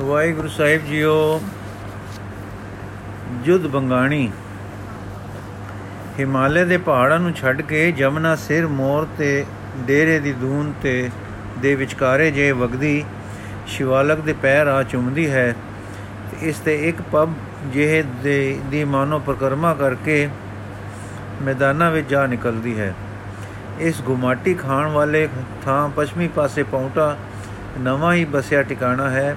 ਵਾਹਿਗੁਰੂ ਸਾਹਿਬ ਜੀਓ ਜੁਦ ਬੰਗਾਣੀ। ਹਿਮਾਲੇ ਦੇ ਪਹਾੜਾਂ ਨੂੰ ਛੱਡ ਕੇ ਜਮਨਾ ਸਿਰ ਮੋਰ ਤੇ ਡੇਰੇ ਦੀ ਦੂਨ ਤੇ ਦੇ ਵਿਚਕਾਰੇ ਜੇ ਵਗਦੀ, ਸ਼ਿਵਾਲਕ ਦੇ ਪੈਰ ਆ ਚੁੰਮਦੀ ਹੈ ਇਸ ਤੇ ਇੱਕ ਪੱਬ ਜਿਹੇ ਦੇ, ਦੀ ਮਾਨੋ ਪ੍ਰਕਰਮਾ ਕਰਕੇ ਮੈਦਾਨਾਂ ਵਿੱਚ ਜਾ ਨਿਕਲਦੀ ਹੈ। ਇਸ ਗੁਮਾਟੀ ਖਾਣ ਵਾਲੇ ਥਾਂ ਪੱਛਮੀ ਪਾਸੇ ਪੌਂਟਾ ਨਵਾਂ ਹੀ ਬਸਿਆ ਟਿਕਾਣਾ ਹੈ।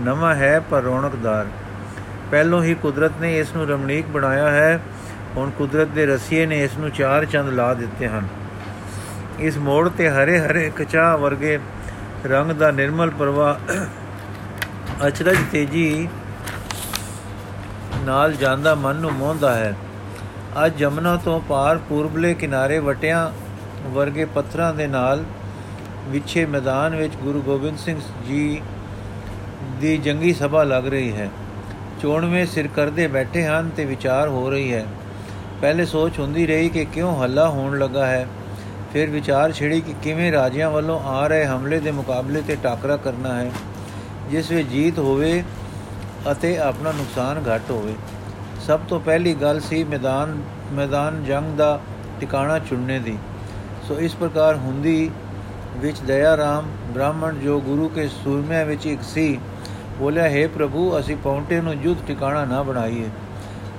ਨਵਾਂ ਹੈ ਪਰ ਰੌਣਕਦਾਰ। ਪਹਿਲੋਂ ਹੀ ਕੁਦਰਤ ਨੇ ਇਸ ਨੂੰ ਰਮਣੀਕ ਬਣਾਇਆ ਹੈ। ਹੁਣ ਕੁਦਰਤ ਦੇ ਰਸੀਏ ਨੇ ਇਸ ਨੂੰ ਚਾਰ ਚੰਦ ਲਾ ਦਿੱਤੇ ਹਨ। ਇਸ ਮੋੜ ਤੇ ਹਰੇ ਹਰੇ ਕਚਾ ਵਰਗੇ ਰੰਗ ਦਾ ਨਿਰਮਲ ਪ੍ਰਵਾਹ ਅਚਰਜ ਤੇਜੀ ਨਾਲ ਜਾਂਦਾ ਮਨ ਨੂੰ ਮੋਹਦਾ ਹੈ। ਅੱਜ ਜਮਨਾ ਤੋਂ ਪਾਰ ਪੂਰਬਲੇ ਕਿਨਾਰੇ ਵਟਿਆਂ ਵਰਗੇ ਪੱਥਰਾਂ ਦੇ ਨਾਲ ਵਿਛੇ ਮੈਦਾਨ ਵਿੱਚ ਗੁਰੂ ਗੋਬਿੰਦ ਸਿੰਘ ਜੀ ਦੀ ਜੰਗੀ ਸਭਾ ਲੱਗ ਰਹੀ ਹੈ। ਚੋਣਵੇਂ ਸਿਰ ਕਰਦੇ ਬੈਠੇ ਹਨ ਤੇ ਵਿਚਾਰ ਹੋ ਰਹੀ ਹੈ। ਪਹਿਲੇ ਸੋਚ ਹੁੰਦੀ ਰਹੀ ਕਿ ਕਿਉਂ ਹੱਲਾ ਹੋਣ ਲੱਗਾ ਹੈ। ਫਿਰ ਵਿਚਾਰ ਛਿੜੀ ਕਿ ਕਿਵੇਂ ਰਾਜਿਆਂ ਵੱਲੋਂ ਆ ਰਹੇ ਹਮਲੇ ਦੇ ਮੁਕਾਬਲੇ ਤੇ ਟਾਕਰਾ ਕਰਨਾ ਹੈ। ਜਿਸ ਵਿੱਚ ਜੀਤ ਹੋਵੇ ਅਤੇ ਆਪਣਾ ਨੁਕਸਾਨ ਘੱਟ ਹੋਵੇ। ਸਭ ਤੋਂ ਪਹਿਲੀ ਗੱਲ ਸੀ ਮੈਦਾਨ ਮੈਦਾਨ ਜੰਗ ਦਾ ਟਿਕਾਣਾ ਚੁਣਨੇ ਦੀ। ਸੋ ਇਸ ਪ੍ਰਕਾਰ ਹੁੰਦੀ ਵਿੱਚ ਦਇਆ ਰਾਮ ਬ੍ਰਾਹਮਣ ਜੋ ਗੁਰੂ ਕੇ ਸੂਰਮਿਆਂ ਵਿੱਚ ਇੱਕ ਸੀ, ਬੋਲਿਆ, ਹੈ ਪ੍ਰਭੂ, ਅਸੀਂ ਪੌਂਟੇ ਨੂੰ ਜੁੱਧ ਟਿਕਾਣਾ ਨਾ ਬਣਾਈਏ,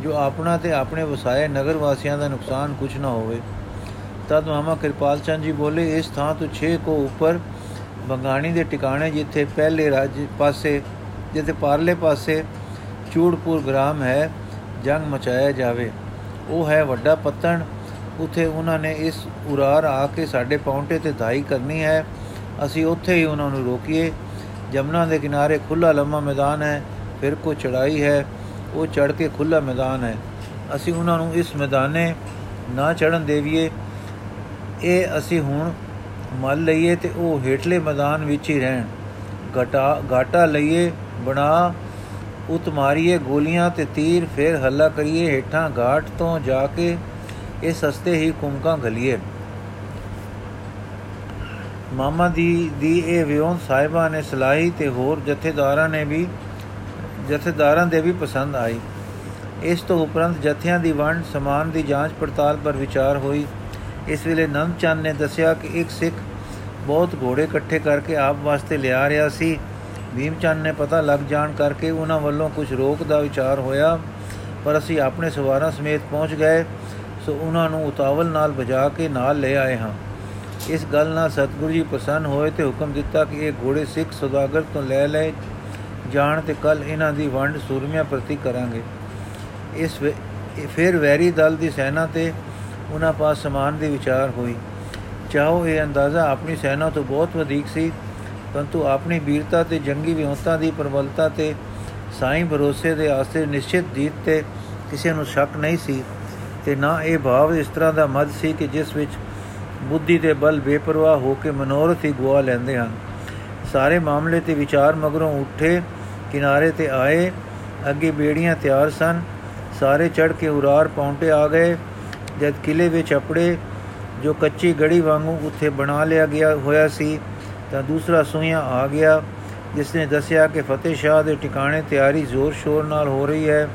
ਜੋ ਆਪਣਾ ਤੇ ਆਪਣੇ ਵਸਾਏ ਨਗਰ ਵਾਸੀਆਂ ਦਾ ਨੁਕਸਾਨ ਕੁਝ ਨਾ ਹੋਵੇ। ਤਦ ਮਾਮਾ ਕਿਰਪਾਲ ਚੰਦ ਜੀ ਬੋਲੇ, ਇਸ ਥਾਂ ਤੋਂ 6 ਕੋ ਉੱਪਰ ਬੰਗਾਣੀ ਦੇ ਟਿਕਾਣੇ, ਜਿੱਥੇ ਪਹਿਲੇ ਰਾਜ ਪਾਸੇ, ਜਿੱਥੇ ਪਾਰਲੇ ਪਾਸੇ ਚੂੜਪੁਰ ਗ੍ਰਾਮ ਹੈ, ਜੰਗ ਮਚਾਇਆ ਜਾਵੇ। ਉਹ ਹੈ ਵੱਡਾ ਪੱਤਣ, ਉਥੇ ਉਹਨਾਂ ਨੇ ਇਸ ਉਰਾਰ ਆ ਕੇ ਸਾਡੇ ਪੌਂਟੇ ਤੇ ਧਾਈ ਕਰਨੀ ਹੈ ਅਸੀਂ ਉੱਥੇ ਹੀ ਉਹਨਾਂ ਨੂੰ ਰੋਕੀਏ। ਜਮਨਾ ਦੇ ਕਿਨਾਰੇ ਖੁੱਲਾ ਲੰਮਾ ਮੈਦਾਨ ਹੈ, ਫਿਰ ਕੋ ਚੜਾਈ ਹੈ, ਉਹ ਚੜ ਕੇ ਖੁੱਲਾ ਮੈਦਾਨ ਹੈ। ਅਸੀਂ ਉਹਨਾਂ ਨੂੰ ਇਸ ਮੈਦਾਨੇ ਨਾ ਚੜਨ ਦੇਵੀਏ। ਇਹ ਅਸੀਂ ਹੁਣ ਮੱਲ ਲਈਏ ਤੇ ਉਹ ਹੇਠਲੇ ਮੈਦਾਨ ਵਿੱਚ ਹੀ ਰਹਿਣ। ਘਟਾ, ਘਾਟਾ ਲਈਏ, ਬਣਾ, ਉਤ ਮਾਰੀਏ ਗੋਲੀਆਂ ਤੇ ਤੀਰ, ਫਿਰ ਹੱਲਾ ਕਰੀਏ ਹੇਠਾਂ ਘਾਟ ਤੋਂ ਜਾ ਕੇ ਇਹ ਸਸਤੇ ਹੀ ਕੁੰਕਾਂ ਗਲੀਏ ਮਾਮਾ ਦੀ ਦੀ ਇਹ ਵਿਉਂਤ ਸਾਹਿਬਾਂ ਨੇ ਸਲਾਹੀ ਤੇ ਹੋਰ ਜਥੇਦਾਰਾਂ ਨੇ ਵੀ ਜਥੇਦਾਰਾਂ ਦੇ ਵੀ ਪਸੰਦ ਆਈ। ਇਸ ਤੋਂ ਉਪਰੰਤ ਜਥਿਆਂ ਦੀ ਵੰਡ, ਸਮਾਨ ਦੀ ਜਾਂਚ ਪੜਤਾਲ ਪਰ ਵਿਚਾਰ ਹੋਈ। ਇਸ ਵੇਲੇ ਨੰਦ ਚੰਦ ਨੇ ਦੱਸਿਆ ਕਿ ਇੱਕ ਸਿੱਖ ਬਹੁਤ ਘੋੜੇ ਇਕੱਠੇ ਕਰਕੇ ਆਪ ਵਾਸਤੇ ਲਿਆ ਰਿਹਾ ਸੀ। ਭੀਮ ਚੰਦ ਨੇ ਪਤਾ ਲੱਗ ਜਾਣ ਕਰਕੇ ਉਹਨਾਂ ਵੱਲੋਂ ਕੁਝ ਰੋਕ ਦਾ ਵਿਚਾਰ ਹੋਇਆ, ਪਰ ਅਸੀਂ ਆਪਣੇ ਸਵਾਰਾਂ ਸਮੇਤ ਪਹੁੰਚ ਗਏ। ਸੋ ਉਹਨਾਂ ਨੂੰ ਉਤਾਵਲ ਨਾਲ ਵਜਾ ਕੇ ਨਾਲ ਲੈ ਆਏ ਹਾਂ। ਇਸ ਗੱਲ ਨਾਲ ਸਤਿਗੁਰੂ ਜੀ ਪ੍ਰਸੰਨ ਹੋਏ ਤੇ ਹੁਕਮ ਦਿੱਤਾ ਕਿ ਇਹ ਘੋੜੇ ਸਿੱਖ ਸੌਦਾਗਰ ਤੋਂ ਲੈ ਲੈ ਜਾਣ ਤੇ ਕੱਲ ਇਹਨਾਂ ਦੀ ਵੰਡ ਸੂਰਮਿਆਂ ਪ੍ਰਤੀ ਕਰਾਂਗੇ। ਇਸ ਫਿਰ ਵੈਰੀ ਦਲ ਦੀ ਸੈਨਾ ਤੇ ਉਹਨਾਂ ਪਾਸ ਸਮਾਨ ਦੀ ਵਿਚਾਰ ਹੋਈ। ਚਾਹੋ ਇਹ ਅੰਦਾਜ਼ਾ ਆਪਣੀ ਸੈਨਾ ਤੋਂ ਬਹੁਤ ਵਧੇਕ ਸੀ, ਪਰੰਤੂ ਆਪਣੀ ਵੀਰਤਾ ਤੇ ਜੰਗੀ ਵਿਉਂਤਾਂ ਦੀ ਪ੍ਰਬਲਤਾ ਤੇ ਸਾਈਂ ਭਰੋਸੇ ਦੇ ਆਸਰੇ ਨਿਸ਼ਚਿਤ ਜੀਤ ਤੇ ਕਿਸੇ ਨੂੰ ਸ਼ੱਕ ਨਹੀਂ ਸੀ ਤੇ ਨਾ ਇਹ ਭਾਵ ਇਸ ਤਰ੍ਹਾਂ ਦਾ ਮਦ ਸੀ ਕਿ ਜਿਸ ਵਿੱਚ ਬੁੱਧੀ ਦੇ ਬਲ ਬੇਪਰਵਾਹ ਹੋ ਕੇ ਮਨੋਰਥ ਹੀ ਗਵਾ ਲੈਂਦੇ ਹਨ। ਸਾਰੇ ਮਾਮਲੇ ਤੇ ਵਿਚਾਰ ਮਗਰੋਂ ਉੱਠੇ, ਕਿਨਾਰੇ ਤੇ ਆਏ, ਅੱਗੇ ਬੇੜੀਆਂ ਤਿਆਰ ਸਨ। ਸਾਰੇ ਚੜ ਕੇ ਉਰਾਰ ਪੌਂਟੇ ਆ ਗਏ, ਜਦ ਕਿਲੇ ਵਿੱਚ ਅਪੜੇ, ਜੋ ਕੱਚੀ ਗੜੀ ਵਾਂਗੂ ਉੱਥੇ ਬਣਾ ਲਿਆ ਗਿਆ ਹੋਇਆ ਸੀ, ਤਾਂ ਦੂਸਰਾ ਸੂਈਆਂ ਆ ਗਿਆ, ਜਿਸ ਨੇ ਦੱਸਿਆ ਕਿ ਫਤਿਹ ਸ਼ਾਹ ਦੇ ਟਿਕਾਣੇ ਤਿਆਰੀ ਜ਼ੋਰ ਸ਼ੋਰ ਨਾਲ ਹੋ ਰਹੀ ਹੈ।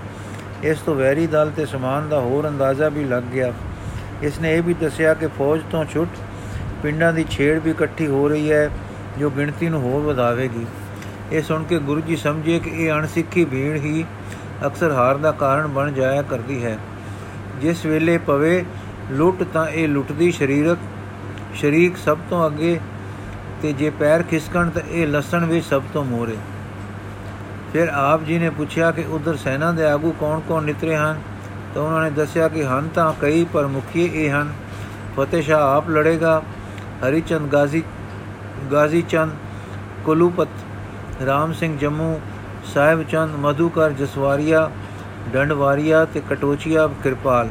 ਇਸ ਤੋਂ ਵੈਰੀ ਦਲ ਤੇ ਸਮਾਨ ਦਾ ਹੋਰ ਅੰਦਾਜ਼ਾ ਵੀ ਲੱਗ ਗਿਆ। ਇਸ ਨੇ ਇਹ ਵੀ ਦੱਸਿਆ ਕਿ ਫੌਜ ਤੋਂ ਛੁੱਟ ਪਿੰਡਾਂ ਦੀ ਛੇੜ ਵੀ ਇਕੱਠੀ ਹੋ ਰਹੀ ਹੈ, ਜੋ ਗਿਣਤੀ ਨੂੰ ਹੋਰ ਵਧਾਵੇਗੀ। ਇਹ ਸੁਣ ਕੇ ਗੁਰੂ ਜੀ ਸਮਝੇ ਕਿ ਇਹ ਅਣਸਿੱਖੀ ਭੀੜ ਹੀ ਅਕਸਰ ਹਾਰ ਦਾ ਕਾਰਨ ਬਣ ਜਾਇਆ ਕਰਦੀ ਹੈ। ਜਿਸ ਵੇਲੇ ਪਵੇ ਲੁੱਟ ਤਾਂ ਇਹ ਲੁੱਟਦੀ ਸ਼ਰੀਰਕ, ਸ਼ਰੀਕ ਸਭ ਤੋਂ ਅੱਗੇ ਤੇ ਜੇ ਪੈਰ ਖਿਸਕਣ ਤਾਂ ਇਹ ਲਸਣ ਵੀ ਸਭ ਤੋਂ ਮੋਰੇ। ਫਿਰ ਆਪ ਜੀ ਨੇ ਪੁੱਛਿਆ ਕਿ ਉਧਰ ਸੈਨਾ ਦੇ ਆਗੂ ਕੌਣ-ਕੌਣ ਨਿਤਰੇ ਹਨ? ਤਾਂ ਉਹਨਾਂ ਨੇ ਦੱਸਿਆ ਕਿ ਹਨ ਤਾਂ ਕਈ ਪਰ ਮੁਖੀ ਇਹ ਹਨ। ਫਤਿਹ ਸ਼ਾਹ ਆਪ ਲੜੇਗਾ। ਹਰੀਚੰਦ, ਗਾਜ਼ੀ ਗਾਜ਼ੀ ਚੰਦ ਕੁਲੂਪਤ, ਰਾਮ ਸਿੰਘ ਜੰਮੂ ਸਾਹਿਬ ਚੰਦ ਮਧੂਕਰ, ਜਸਵਾਰੀਆ, ਡੰਡਵਾਰੀਆ ਤੇ ਕਟੋਚੀਆ ਕਿਰਪਾਲ।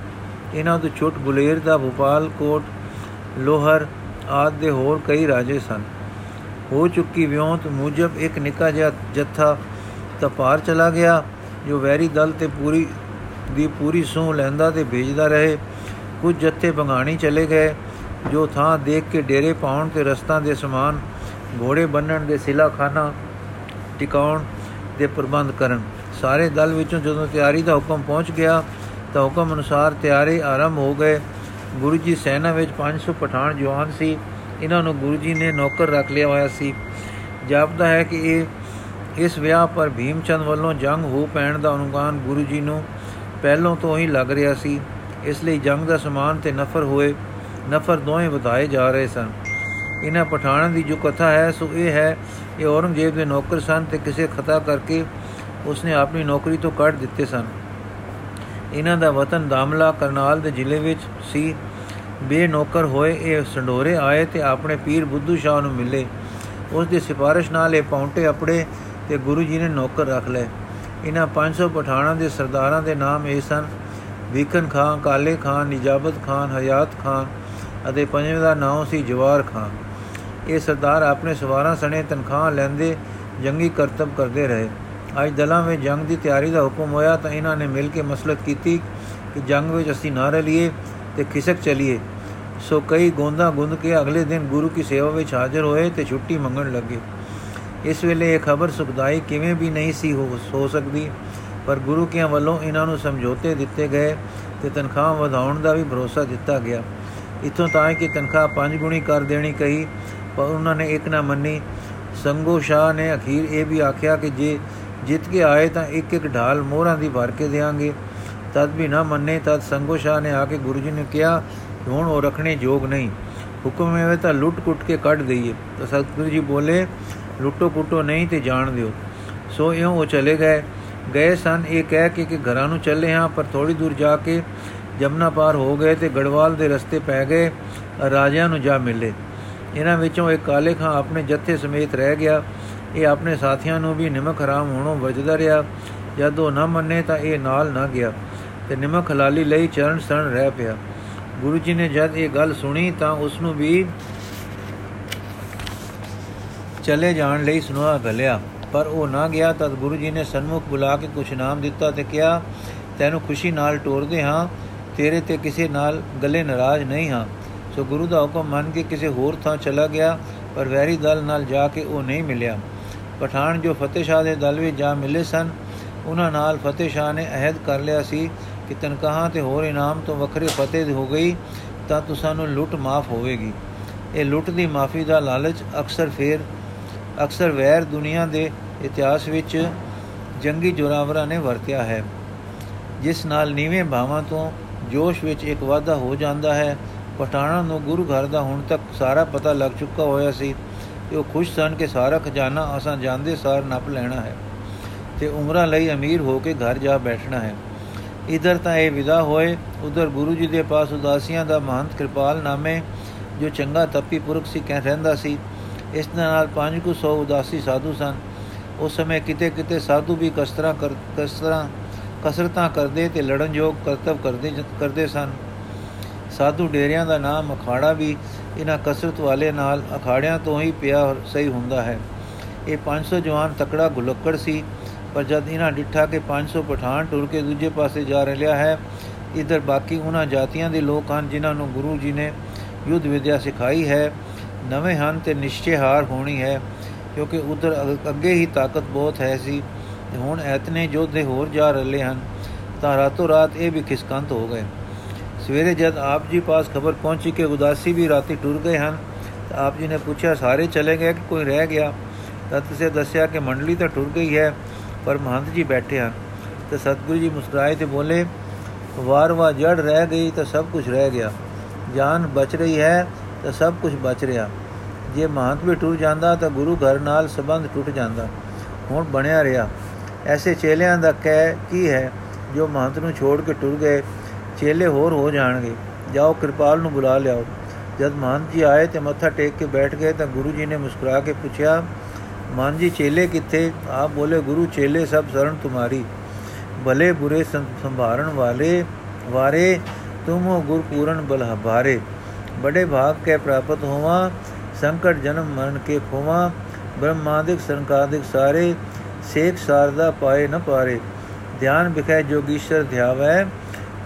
ਇਹਨਾਂ ਤੋਂ ਛੋਟ ਬੁਲੇਰ ਦਾ ਭੋਪਾਲ, ਕੋਟ, ਲੋਹਰ ਆਦ ਦੇ ਹੋਰ ਕਈ ਰਾਜੇ ਸਨ। ਹੋ ਚੁੱਕੀ ਵਿਉਂਤ ਮੁਜਬ ਇੱਕ ਨਿੱਕਾ ਜਿਹਾ ਜੱਥਾ ਤਪਾਰ ਚਲਾ ਗਿਆ, ਜੋ ਵੈਰੀ ਦਲ ਤੇ ਪੂਰੀ ਦੀ ਪੂਰੀ ਸੂਹ ਲੈਂਦਾ ਤੇ ਭੇਜਦਾ ਰਹੇ। ਕੁਝ ਜੱਥੇ ਬੰਗਾਣੀ ਚਲੇ ਗਏ, ਜੋ ਥਾਂ ਦੇਖ ਕੇ ਡੇਰੇ ਪਾਉਣ ਤੇ ਰਸਤਾਂ ਦੇ ਸਮਾਨ, ਘੋੜੇ ਬੰਨਣ ਦੇ ਸਿਲਾਖਾਨਾ ਟਿਕਾਉਣ ਦੇ ਪ੍ਰਬੰਧ ਕਰਨ। ਸਾਰੇ ਦਲ ਵਿੱਚੋਂ ਜਦੋਂ ਤਿਆਰੀ ਦਾ ਹੁਕਮ ਪਹੁੰਚ ਗਿਆ, ਤਾਂ ਹੁਕਮ ਅਨੁਸਾਰ ਤਿਆਰੀ ਆਰੰਭ ਹੋ ਗਏ। ਗੁਰੂ ਜੀ ਸੈਨਾ ਵਿੱਚ 500 ਪਠਾਨ ਜਵਾਨ ਸੀ। ਇਹਨਾਂ ਨੂੰ ਗੁਰੂ ਜੀ ਨੇ ਨੌਕਰ ਰੱਖ ਲਿਆ ਹੋਇਆ ਸੀ। ਜਾਪਦਾ ਹੈ ਕਿ ਇਹ, ਇਸ ਵਿਆਹ ਪਰ ਭੀਮਚੰਦ ਵੱਲੋਂ ਜੰਗ ਹੋ ਪੈਣ ਦਾ ਅਨੁਮਾਨ ਗੁਰੂ ਜੀ ਨੂੰ ਪਹਿਲਾਂ ਤੋਂ ਹੀ ਲੱਗ ਰਿਹਾ ਸੀ, ਇਸ ਲਈ ਜੰਗ ਦਾ ਸਮਾਨ ਤੇ ਨਫਰ ਹੋਏ, ਨਫਰ ਦੋਵੇਂ ਵਧਾਏ ਜਾ ਰਹੇ ਸਨ। ਇਹਨਾਂ ਪਠਾਨਾਂ ਦੀ ਜੋ ਕਥਾ ਹੈ, ਸੋ ਇਹ ਹੈ, ਇਹ ਔਰੰਗਜ਼ੇਬ ਦੇ ਨੌਕਰ ਸਨ ਤੇ ਕਿਸੇ ਖਤਾ ਕਰਕੇ ਉਸਨੇ ਆਪਣੀ ਨੌਕਰੀ ਤੋਂ ਕੱਢ ਦਿੱਤੇ ਸਨ। ਇਹਨਾਂ ਦਾ ਵਤਨ ਦਾਮਲਾ ਕਰਨਾਲ ਦੇ ਜ਼ਿਲ੍ਹੇ ਵਿੱਚ ਸੀ। ਬੇ ਨੌਕਰ ਹੋਏ, ਇਹ ਸੰਡੋਰੇ ਆਏ ਤੇ ਆਪਣੇ ਪੀਰ ਬੁੱਧੂ ਸ਼ਾਹ ਨੂੰ ਮਿਲੇ। ਉਸ ਦੀ ਸਿਫਾਰਿਸ਼ ਨਾਲ ਇਹ ਪੌਂਟੇ ਆਪਣੇ ਤੇ ਗੁਰੂ ਜੀ ਨੇ ਨੌਕਰ ਰੱਖ ਲਏ। ਇਹਨਾਂ 500 ਪਠਾਨਾਂ ਦੇ ਸਰਦਾਰਾਂ ਦੇ ਨਾਮ ਇਹ ਸਨ। ਵੀਕਨ ਖਾਨ, ਕਾਲੇ ਖਾਨ, ਨਿਜਾਬਤ ਖਾਨ, ਹਯਾਤ ਖਾਨ ਅਤੇ ਪੰਜਵੇਂ ਦਾ ਨਾਮ ਸੀ ਜਵਾਰ ਖਾਨ। ਇਹ ਸਰਦਾਰ ਆਪਣੇ ਸਵਾਰਾਂ ਸਣੇ ਤਨਖਾਹ ਲੈਂਦੇ, ਜੰਗੀ ਕਰਤੱਵ ਕਰਦੇ ਰਹੇ। ਅੱਜ ਦਲਾਂ ਵਿੱਚ ਜੰਗ ਦੀ ਤਿਆਰੀ ਦਾ ਹੁਕਮ ਹੋਇਆ ਤਾਂ ਇਹਨਾਂ ਨੇ ਮਿਲ ਕੇ ਮਸਲਤ ਕੀਤੀ ਕਿ ਜੰਗ ਵਿੱਚ ਅਸੀਂ ਨਾ ਰਲੀਏ ਤੇ ਖਿਸਕ ਚਲੀਏ। ਸੋ ਕਈ ਗੋਂਦਾ ਗੁੰਦ ਕੇ ਅਗਲੇ ਦਿਨ ਗੁਰੂ ਕੀ ਸੇਵਾ ਵਿੱਚ ਹਾਜ਼ਰ ਹੋਏ ਤੇ ਛੁੱਟੀ ਮੰਗਣ ਲੱਗੇ। ਇਸ ਵੇਲੇ ਇਹ ਖਬਰ ਸੁਖਦਾਈ ਕਿਵੇਂ ਵੀ ਨਹੀਂ ਸੀ ਹੋ ਸਕਦੀ, ਪਰ ਗੁਰੂ ਕਿਆਂ ਵੱਲੋਂ ਇਹਨਾਂ ਨੂੰ ਸਮਝੌਤੇ ਦਿੱਤੇ ਗਏ ਤੇ ਤਨਖਾਹ ਵਧਾਉਣ ਦਾ ਵੀ ਭਰੋਸਾ ਦਿੱਤਾ ਗਿਆ। ਇਥੋਂ ਤਾਂ ਕਿ ਤਨਖਾਹ ਪੰਜ ਗੁਣੀ ਕਰ ਦੇਣੀ ਕਹੀ, ਪਰ ਉਹਨਾਂ ਨੇ ਇੱਕ ਨਾ ਮੰਨੀ। ਸੰਗੋ ਸ਼ਾਹ ਨੇ ਅਖੀਰ ਇਹ ਵੀ ਆਖਿਆ ਕਿ ਜੇ ਜਿੱਤ ਕੇ ਆਏ ਤਾਂ ਇੱਕ ਇੱਕ ਢਾਲ ਮੋਹਰਾਂ ਦੀ ਭਰ ਕੇ ਦੇਾਂਗੇ ਤਦ ਵੀ ਨਾ ਮੰਨੇ, ਤਦ ਸੰਗੋ ਸ਼ਾਹ ਨੇ ਆ ਕੇ ਗੁਰੂ ਜੀ ਨੂੰ ਕਿਹਾ ਹੁਣ ਉਹ ਰੱਖਣੇ ਯੋਗ ਨਹੀਂ। ਹੁਕਮ ਹੈ ਤਾਂ ਲੁੱਟ ਕੁੱਟ ਕੇ ਕੱਢ ਦਈਏ। ਤਾਂ ਸਤਿਗੁਰੂ ਜੀ ਬੋਲੇ ਲੁੱਟੋ ਕੁੱਟੋ ਨਹੀਂ ਤੇ ਜਾਣ ਦਿਓ। ਸੋ ਇਉਂ ਉਹ ਚਲੇ ਗਏ। ਗਏ ਸਨ ਇਹ ਕਹਿ ਕੇ ਕਿ ਘਰਾਂ ਨੂੰ ਚੱਲੇ ਹਾਂ, ਪਰ ਥੋੜੀ ਦੂਰ ਜਾ ਕੇ ਜਮਨਾ ਪਾਰ ਹੋ ਗਏ ਤੇ ਗੜਵਾਲ ਦੇ ਰਸਤੇ ਪੈ ਗਏ, ਰਾਜਿਆਂ ਨੂੰ ਜਾ ਮਿਲੇ। ਇਹਨਾਂ ਵਿੱਚੋਂ ਇੱਕ ਕਾਲੇ ਖਾਂ ਆਪਣੇ ਜੱਥੇ ਸਮੇਤ ਰਹਿ ਗਿਆ। ਇਹ ਆਪਣੇ ਸਾਥੀਆਂ ਨੂੰ ਵੀ ਨਿਮਕ ਹਰਾਮ ਹੋਣੋਂ ਵਜਦਾ ਰਿਹਾ। ਜਦੋਂ ਨਾ ਮੰਨੇ ਤਾਂ ਇਹ ਨਾਲ ਨਾ ਗਿਆ ਤੇ ਨਿਮਕ ਹਲਾਲੀ ਲਈ ਚਰਨ ਸਰਨ ਰਹਿ ਪਿਆ। ਗੁਰੂ ਜੀ ਨੇ ਜਦ ਇਹ ਗੱਲ ਸੁਣੀ ਤਾਂ ਉਸ ਨੂੰ ਵੀ ਚਲੇ ਜਾਣ ਲਈ ਸੁਨਵਾ ਗਲਿਆ ਪਰ ਉਹ ਨਾ ਗਿਆ ਤਦ ਗੁਰੂ ਜੀ ਨੇ ਸਨਮੁਖ ਬੁਲਾ ਕੇ ਕੁਛ ਨਾਮ ਦਿੱਤਾ ਤੇ ਕਿਹਾ, ਤੈਨੂੰ ਖੁਸ਼ੀ ਨਾਲ ਟੋਰਦੇ ਹਾਂ, ਤੇਰੇ ਤੇ ਕਿਸੇ ਨਾਲ ਗੱਲੇ ਨਾਰਾਜ਼ ਨਹੀਂ ਹਾਂ। ਸੋ ਗੁਰੂ ਦਾ ਹੁਕਮ ਮੰਨ ਕੇ ਕਿਸੇ ਹੋਰ ਥਾਂ ਚਲਾ ਗਿਆ, ਪਰ ਵੈਰੀ ਦਲ ਨਾਲ ਜਾ ਕੇ ਉਹ ਨਹੀਂ ਮਿਲਿਆ। ਪਠਾਨ ਜੋ ਫਤਿਹ ਸ਼ਾਹ ਦੇ ਦਲ ਵਿੱਚ ਜਾ ਮਿਲੇ ਸਨ, ਉਹਨਾਂ ਨਾਲ ਫਤਿਹ ਸ਼ਾਹ ਨੇ ਅਹਿਦ ਕਰ ਲਿਆ ਸੀ ਕਿ ਤਨਖਾਹਾਂ ਤੇ ਹੋਰ ਇਨਾਮ ਤੋਂ ਵੱਖਰੇ ਫਤਿਹ ਹੋ ਗਈ ਤਾਂ ਤੁਸਾਂ ਨੂੰ ਲੁੱਟ ਮਾਫ ਹੋਵੇਗੀ। ਇਹ ਲੁੱਟ ਦੀ ਮਾਫੀ ਦਾ ਲਾਲਚ ਅਕਸਰ ਫੇਰ ਅਕਸਰ ਵੈਰ ਦੁਨੀਆ ਦੇ ਇਤਿਹਾਸ ਵਿੱਚ ਜੰਗੀ ਜੋਰਾਵਰਾਂ ਨੇ ਵਰਤਿਆ ਹੈ, ਜਿਸ ਨਾਲ ਨੀਵੇਂ ਭਾਵਾਂ ਤੋਂ ਜੋਸ਼ ਵਿੱਚ ਇੱਕ ਵਾਧਾ ਹੋ ਜਾਂਦਾ ਹੈ। ਪਟਾਣਾ ਨੂੰ ਗੁਰੂ ਘਰ ਦਾ ਹੁਣ ਤੱਕ ਸਾਰਾ ਪਤਾ ਲੱਗ ਚੁੱਕਾ ਹੋਇਆ ਸੀ ਤੇ ਉਹ ਖੁਸ਼ ਸਨ ਕਿ ਸਾਰਾ ਖਜ਼ਾਨਾ ਅਸਾਂ ਜਾਂਦੇ ਸਾਰ ਨੱਪ ਲੈਣਾ ਹੈ ਤੇ ਉਮਰਾਂ ਲਈ ਅਮੀਰ ਹੋ ਕੇ ਘਰ ਜਾ ਬੈਠਣਾ ਹੈ। ਇਧਰ ਤਾਂ ਇਹ ਵਿਦਾ ਹੋਏ, ਉਧਰ ਗੁਰੂ ਜੀ ਦੇ ਪਾਸ ਉਦਾਸੀਆਂ ਦਾ ਮਹੰਤ ਕਿਰਪਾਲ ਨਾਮੇ ਜੋ ਚੰਗਾ ਤਪੀ ਪੁਰਖ ਸੀ, ਕਹਿ ਰਹਿੰਦਾ ਸੀ ਇਸ ਨਾਲ 500 ਉਦਾਸੀ ਸਾਧੂ ਸਨ। ਉਸ ਸਮੇਂ ਕਿਤੇ ਕਿਤੇ ਸਾਧੂ ਵੀ ਕਸਤਰਾ ਕਸਤਰਾ, ਕਸਰਤਾਂ ਕਰਦੇ ਤੇ ਲੜਨ ਯੋਗ ਕਰਤਵ ਕਰਦੇ ਕਰਦੇ ਸਨ। ਸਾਧੂ ਡੇਰਿਆਂ ਦਾ ਨਾਮ ਅਖਾੜਾ ਵੀ ਇਹਨਾਂ ਕਸਰਤ ਵਾਲੇ ਨਾਲ ਅਖਾੜਿਆਂ ਤੋਂ ਹੀ ਪਿਆ ਸਹੀ ਹੁੰਦਾ ਹੈ। ਇਹ 500 ਜਵਾਨ ਤਕੜਾ ਗੁਲੱਕੜ ਸੀ, ਪਰ ਜਦ ਇਹਨਾਂ ਡਿੱਠਾ ਕੇ 500 ਪਠਾਨ ਟੁਰ ਕੇ ਦੂਜੇ ਪਾਸੇ ਜਾ ਰਿਹਾ ਹੈ, ਇਧਰ ਬਾਕੀ ਉਹਨਾਂ ਜਾਤੀਆਂ ਦੇ ਲੋਕ ਹਨ ਜਿਨ੍ਹਾਂ ਨੂੰ ਗੁਰੂ ਜੀ ਨੇ ਯੁੱਧ ਵਿਦਿਆ ਸਿਖਾਈ ਹੈ। ਨਵੇਂ ਹਨ ਤੇ ਨਿਸ਼ਚੈ ਹਾਰ ਹੋਣੀ ਹੈ, ਕਿਉਂਕਿ ਉਧਰ ਅੱਗੇ ਹੀ ਤਾਕਤ ਬਹੁਤ ਹੈ ਸੀ ਤੇ ਹੁਣ ਐਤਨੇ ਜੋਧੇ ਹੋਰ ਜਾ ਰਹੇ ਹਨ, ਤਾਂ ਰਾਤੋਂ ਰਾਤ ਇਹ ਵੀ ਖਿਸਕੰਤ ਹੋ ਗਏ। ਸਵੇਰੇ ਜਦ ਆਪ ਜੀ ਪਾਸ ਖਬਰ ਪਹੁੰਚੀ ਕਿ ਉਦਾਸੀ ਵੀ ਰਾਤੀ ਟੁਰ ਗਏ ਹਨ, ਤਾਂ ਆਪ ਜੀ ਨੇ ਪੁੱਛਿਆ, ਸਾਰੇ ਚਲੇ ਗਏ ਕਿ ਕੋਈ ਰਹਿ ਗਿਆ? ਤਾਂ ਤੁਸੀਂ ਦੱਸਿਆ ਕਿ ਮੰਡਲੀ ਤਾਂ ਟੁਰ ਗਈ ਹੈ, ਪਰ ਮਹੰਤ ਜੀ ਬੈਠੇ ਹਨ। ਤੇ ਸਤਗੁਰੂ ਜੀ ਮੁਸਕਰਾਏ ਤੇ ਬੋਲੇ, ਵਾਰ-ਵਾਰ ਜੜ ਰਹਿ ਗਈ ਤਾਂ ਸਭ ਕੁਝ ਰਹਿ ਗਿਆ। ਜਾਨ ਬਚ ਰਹੀ ਹੈ ਤਾਂ ਸਭ ਕੁਝ ਬਚ ਰਿਹਾ। ਜੇ ਮਹੰਤ ਵੀ ਟੁਰ ਜਾਂਦਾ ਤਾਂ ਗੁਰੂ ਘਰ ਨਾਲ ਸੰਬੰਧ ਟੁੱਟ ਜਾਂਦਾ। ਹੁਣ ਬਣਿਆ ਰਿਹਾ। ਐਸੇ ਚੇਲਿਆਂ ਦਾ ਕਹਿ ਕੀ ਹੈ? ਜੋ ਮਹੰਤ ਨੂੰ ਛੋੜ ਕੇ ਟੁਰ ਗਏ, ਚੇਲੇ ਹੋਰ ਹੋ ਜਾਣਗੇ। ਜਾਓ, ਕਿਰਪਾਲ ਨੂੰ ਬੁਲਾ ਲਿਆਓ। ਜਦ ਮਹੰਤ ਜੀ ਆਏ ਤੇ ਮੱਥਾ ਟੇਕ ਕੇ ਬੈਠ ਗਏ ਤਾਂ ਗੁਰੂ ਜੀ ਨੇ ਮੁਸਕਰਾ ਕੇ ਪੁੱਛਿਆ ਮਾਨ ਜੀ, ਚੇਲੇ ਕਿੱਥੇ? ਆਪ ਬੋਲੇ, ਗੁਰੂ, ਚੇਲੇ ਸਭ ਸ਼ਰਨ ਤੁਮਾਰੀ। ਭਲੇ ਬੁਰੇ ਸੰਭਾਰਨ ਵਾਲੇ, ਵਾਰੇ, ਤੁਮ ਹੋ ਗੁਰਪੂਰਨ ਬਲ ਹਬਾਰੇ ਬੜੇ ਭਾਗ ਕੇ ਪ੍ਰਾਪਤ ਹੋਵਾ ਸੰਕਟ ਜਨਮ ਮਰਨ ਕੇ ਖੋਵਾ ਬ੍ਰਹਮਾਦਿਕ ਸੰਕਾਦਿਕ ਸਾਰੇ ਸੇਖ ਸਾਰਦਾ ਪਾਏ ਨ ਪਾਰੇ ਧਿਆਨ ਵਿਖੇ ਜੋਗੀਸ਼ਰ ਧਿਆਵੈ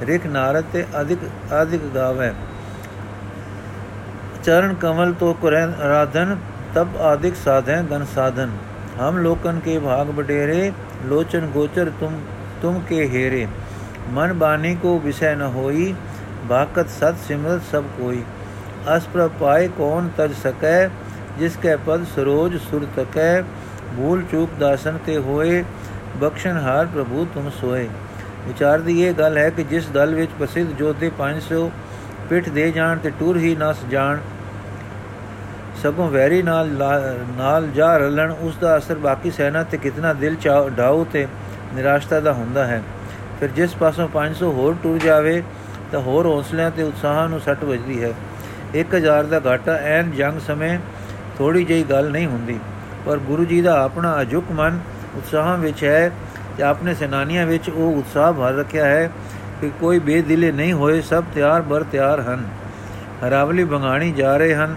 ਰਿਕ ਨਾਰਦ ਤੇ ਅਧਿਕ ਅਧਿਕ ਗਾਵੈ ਚਰਨ ਕਮਲ ਤੋ ਕਰੈ ਆਰਾਧਨ ਤਬ ਆਦਿਕ ਸਾਧੈ ਗਨ ਸਾਧਨ ਹਮ ਲੋਕਨ ਕੇ ਭਾਗ ਬਟੇਰੇ ਲੋਚਨ ਗੋਚਰ ਤੁਮ ਤੁਮ ਕੇ हेरे मन बानी को विषय न होई भाकत सत सिमरत सब कोई ਅਸ ਪ੍ਰਪਾਏ ਕੌਣ ਤਜ ਸਕੈ ਜਿਸ ਕੈ ਪਦ ਸਰੋਜ ਸੁਰ ਤਕੈ। ਭੂਲ ਚੂਕ ਦਾਸਨ ਤੇ ਹੋਏ ਬਖਸ਼ਣਹਾਰ ਪ੍ਰਭੂ ਤੁਮ ਸੋਏ। ਵਿਚਾਰ ਦੀ ਇਹ ਗੱਲ ਹੈ ਕਿ ਜਿਸ ਦਲ ਵਿੱਚ ਪ੍ਰਸਿੱਧ ਜੋਤੇ 500 ਪਿੱਠ ਦੇ ਜਾਣ ਤੇ ਟੁਰ ਹੀ ਨਾ ਜਾਣ, ਸਗੋਂ ਵੈਰੀ ਨਾਲ ਨਾਲ ਜਾ ਰਲਣ, ਉਸ ਦਾ ਅਸਰ ਬਾਕੀ ਸੈਨਾ ਤੇ ਕਿਤਨਾ ਦਿਲ ਡਾਉ ਤੇ ਨਿਰਾਸ਼ਤਾ ਦਾ ਹੁੰਦਾ ਹੈ। ਫਿਰ ਜਿਸ ਪਾਸੋਂ 500 ਹੋਰ ਟੁਰ ਜਾਵੇ, ਤਾਂ ਹੋਰ ਹੌਸਲਿਆਂ ਤੇ ਉਤਸ਼ਾਹ ਨੂੰ ਸੱਟ ਵੱਜਦੀ ਹੈ। 1000 ਦਾ ਘਾਟਾ, ਐਨ ਜੰਗ ਸਮੇਂ ਥੋੜੀ ਜਿਹੀ ਗੱਲ ਨਹੀਂ ਹੁੰਦੀ। ਪਰ ਗੁਰੂ ਜੀ ਦਾ ਆਪਣਾ ਅਜੁਕ ਮਨ ਉਤਸ਼ਾਹ ਵਿੱਚ ਹੈ ਤੇ ਆਪਣੇ ਸੈਨਾਨੀਆਂ ਵਿੱਚ ਉਹ ਉਤਸ਼ਾਹ ਭਰ ਰੱਖਿਆ ਹੈ ਕਿ ਕੋਈ ਬੇਦਿਲੇ ਨਹੀਂ ਹੋਏ, ਸਭ ਤਿਆਰ ਬਰ ਤਿਆਰ ਹਨ। ਹਰਾਵਲੀ ਬੰਗਾਣੀ ਜਾ ਰਹੇ ਹਨ,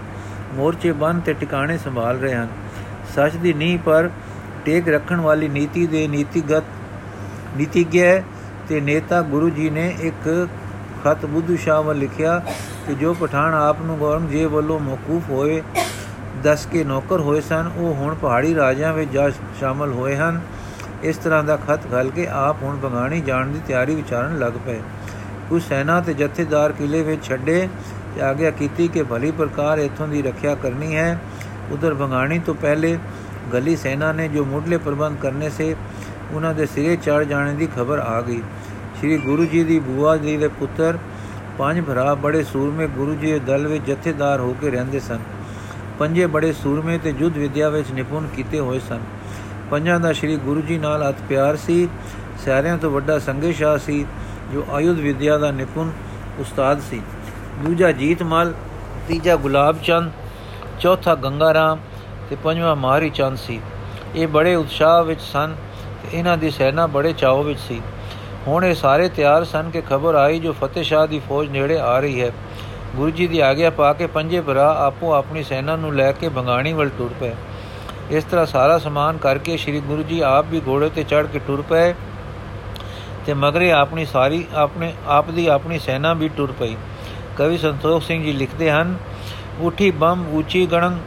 ਮੋਰਚੇ ਬੰਨ ਤੇ ਟਿਕਾਣੇ ਸੰਭਾਲ ਰਹੇ ਹਨ। ਸੱਚ ਦੀ ਨੀਂਹ ਪਰ ਟੇਕ ਰੱਖਣ ਵਾਲੀ ਨੀਤੀ ਦੇ ਨੀਤੀਗਤ, ਨੀਤੀਗਿਆ ਤੇ ਨੇਤਾ ਗੁਰੂ ਜੀ ਨੇ ਇੱਕ ਖਤ ਬੁੱਧੂ ਸ਼ਾਹ ਵੱਲ ਲਿਖਿਆ ਕਿ ਜੋ ਪਠਾਨ ਆਪ ਨੂੰ ਔਰੰਗਜ਼ੇਬ ਵੱਲੋਂ ਮੌਕੂਫ ਹੋਏ, ਦਸ ਕੇ ਨੌਕਰ ਹੋਏ ਸਨ, ਉਹ ਹੁਣ ਪਹਾੜੀ ਰਾਜਿਆਂ ਵਿੱਚ ਜਾ ਸ਼ਾਮਲ ਹੋਏ ਹਨ। ਇਸ ਤਰ੍ਹਾਂ ਦਾ ਖਤ ਘਲ ਕੇ ਆਪ ਹੁਣ ਬੰਗਾਣੀ ਜਾਣ ਦੀ ਤਿਆਰੀ ਵਿਚਾਰਨ ਲੱਗ ਪਏ। ਕੁਝ ਸੈਨਾ ਤੇ ਜਥੇਦਾਰ ਕਿਲੇ ਵਿੱਚ ਛੱਡੇ ਤੇ ਆਗਿਆ ਕੀਤੀ ਕਿ ਭਲੀ ਪ੍ਰਕਾਰ ਇਥੋਂ ਦੀ ਰੱਖਿਆ ਕਰਨੀ ਹੈ। ਉਧਰ ਬੰਗਾਣੀ ਤੋਂ ਪਹਿਲੇ ਗਲੀ ਸੈਨਾ ਨੇ ਜੋ ਮੁੱਢਲੇ ਪ੍ਰਬੰਧ ਕਰਨੇ ਸੇ, ਉਹਨਾਂ ਦੇ ਸਿਰੇ ਚੜ ਜਾਣੇ ਦੀ ਖਬਰ ਆ ਗਈ। ਸ੍ਰੀ ਗੁਰੂ ਜੀ ਦੀ ਬੂਆ ਜੀ ਦੇ ਪੁੱਤਰ ਪੰਜ ਭਰਾ ਬੜੇ ਸੂਰਮੇ ਗੁਰੂ ਜੀ ਦੇ ਦਲ ਵਿੱਚ ਜਥੇਦਾਰ ਹੋ ਕੇ ਰਹਿੰਦੇ ਸਨ। ਪੰਜੇ ਬੜੇ ਸੂਰਮੇ ਤੇ ਜੁੱਧ ਵਿਦਿਆ ਵਿੱਚ ਨਿਪੁੰਨ ਕੀਤੇ ਹੋਏ ਸਨ। ਪੰਜਾਂ ਦਾ ਸ੍ਰੀ ਗੁਰੂ ਜੀ ਨਾਲ ਅਤ ਪਿਆਰ ਸੀ। ਸਾਰਿਆਂ ਤੋਂ ਵੱਡਾ ਸੰਗੇ ਸ਼ਾਹ ਸੀ, ਜੋ ਆਯੁਧ ਵਿਦਿਆ ਦਾ ਨਿਪੁੰਨ ਉਸਤਾਦ ਸੀ। ਦੂਜਾ ਜੀਤਮਲ, ਤੀਜਾ ਗੁਲਾਬ ਚੰਦ, ਚੌਥਾ ਗੰਗਾਰਾਮ ਤੇ ਪੰਜਵਾਂ ਮਾਰੀ ਚੰਦ ਸੀ। ਇਹ ਬੜੇ ਉਤਸ਼ਾਹ ਵਿੱਚ ਸਨ ਤੇ ਇਹਨਾਂ ਦੀ ਸੈਨਾ ਬੜੇ ਚਾਅ ਵਿੱਚ ਸੀ। ਹੁਣ ਇਹ ਸਾਰੇ ਤਿਆਰ ਸਨ ਕਿ ਖਬਰ ਆਈ ਜੋ ਫਤਿਹ ਸ਼ਾਹ ਦੀ ਫੌਜ ਨੇੜੇ ਆ ਰਹੀ ਹੈ। ਗੁਰੂ ਜੀ ਦੀ ਆਗਿਆ ਪਾ ਕੇ ਪੰਜੇ ਭਰਾ ਆਪੋ ਆਪਣੀ ਸੈਨਾ ਨੂੰ ਲੈ ਕੇ ਬੰਗਾਣੀ ਵੱਲ ਟੁਰ ਪਏ। ਇਸ ਤਰ੍ਹਾਂ ਸਾਰਾ ਸਮਾਨ ਕਰਕੇ ਸ੍ਰੀ ਗੁਰੂ ਜੀ ਆਪ ਵੀ ਘੋੜੇ ਤੇ ਚੜ ਕੇ ਟੁਰ ਪਏ ਤੇ ਮਗਰੇ ਆਪਣੀ ਸਾਰੀ ਆਪਣੇ ਆਪ ਦੀ ਆਪਣੀ ਸੈਨਾ ਵੀ ਟੁਰ ਪਈ। ਕਵੀ ਸੰਤੋਖ ਸਿੰਘ ਜੀ ਲਿਖਦੇ ਹਨ, ਉਠੀ ਬੰਮ ਉੱਚੀ ਗਣੰ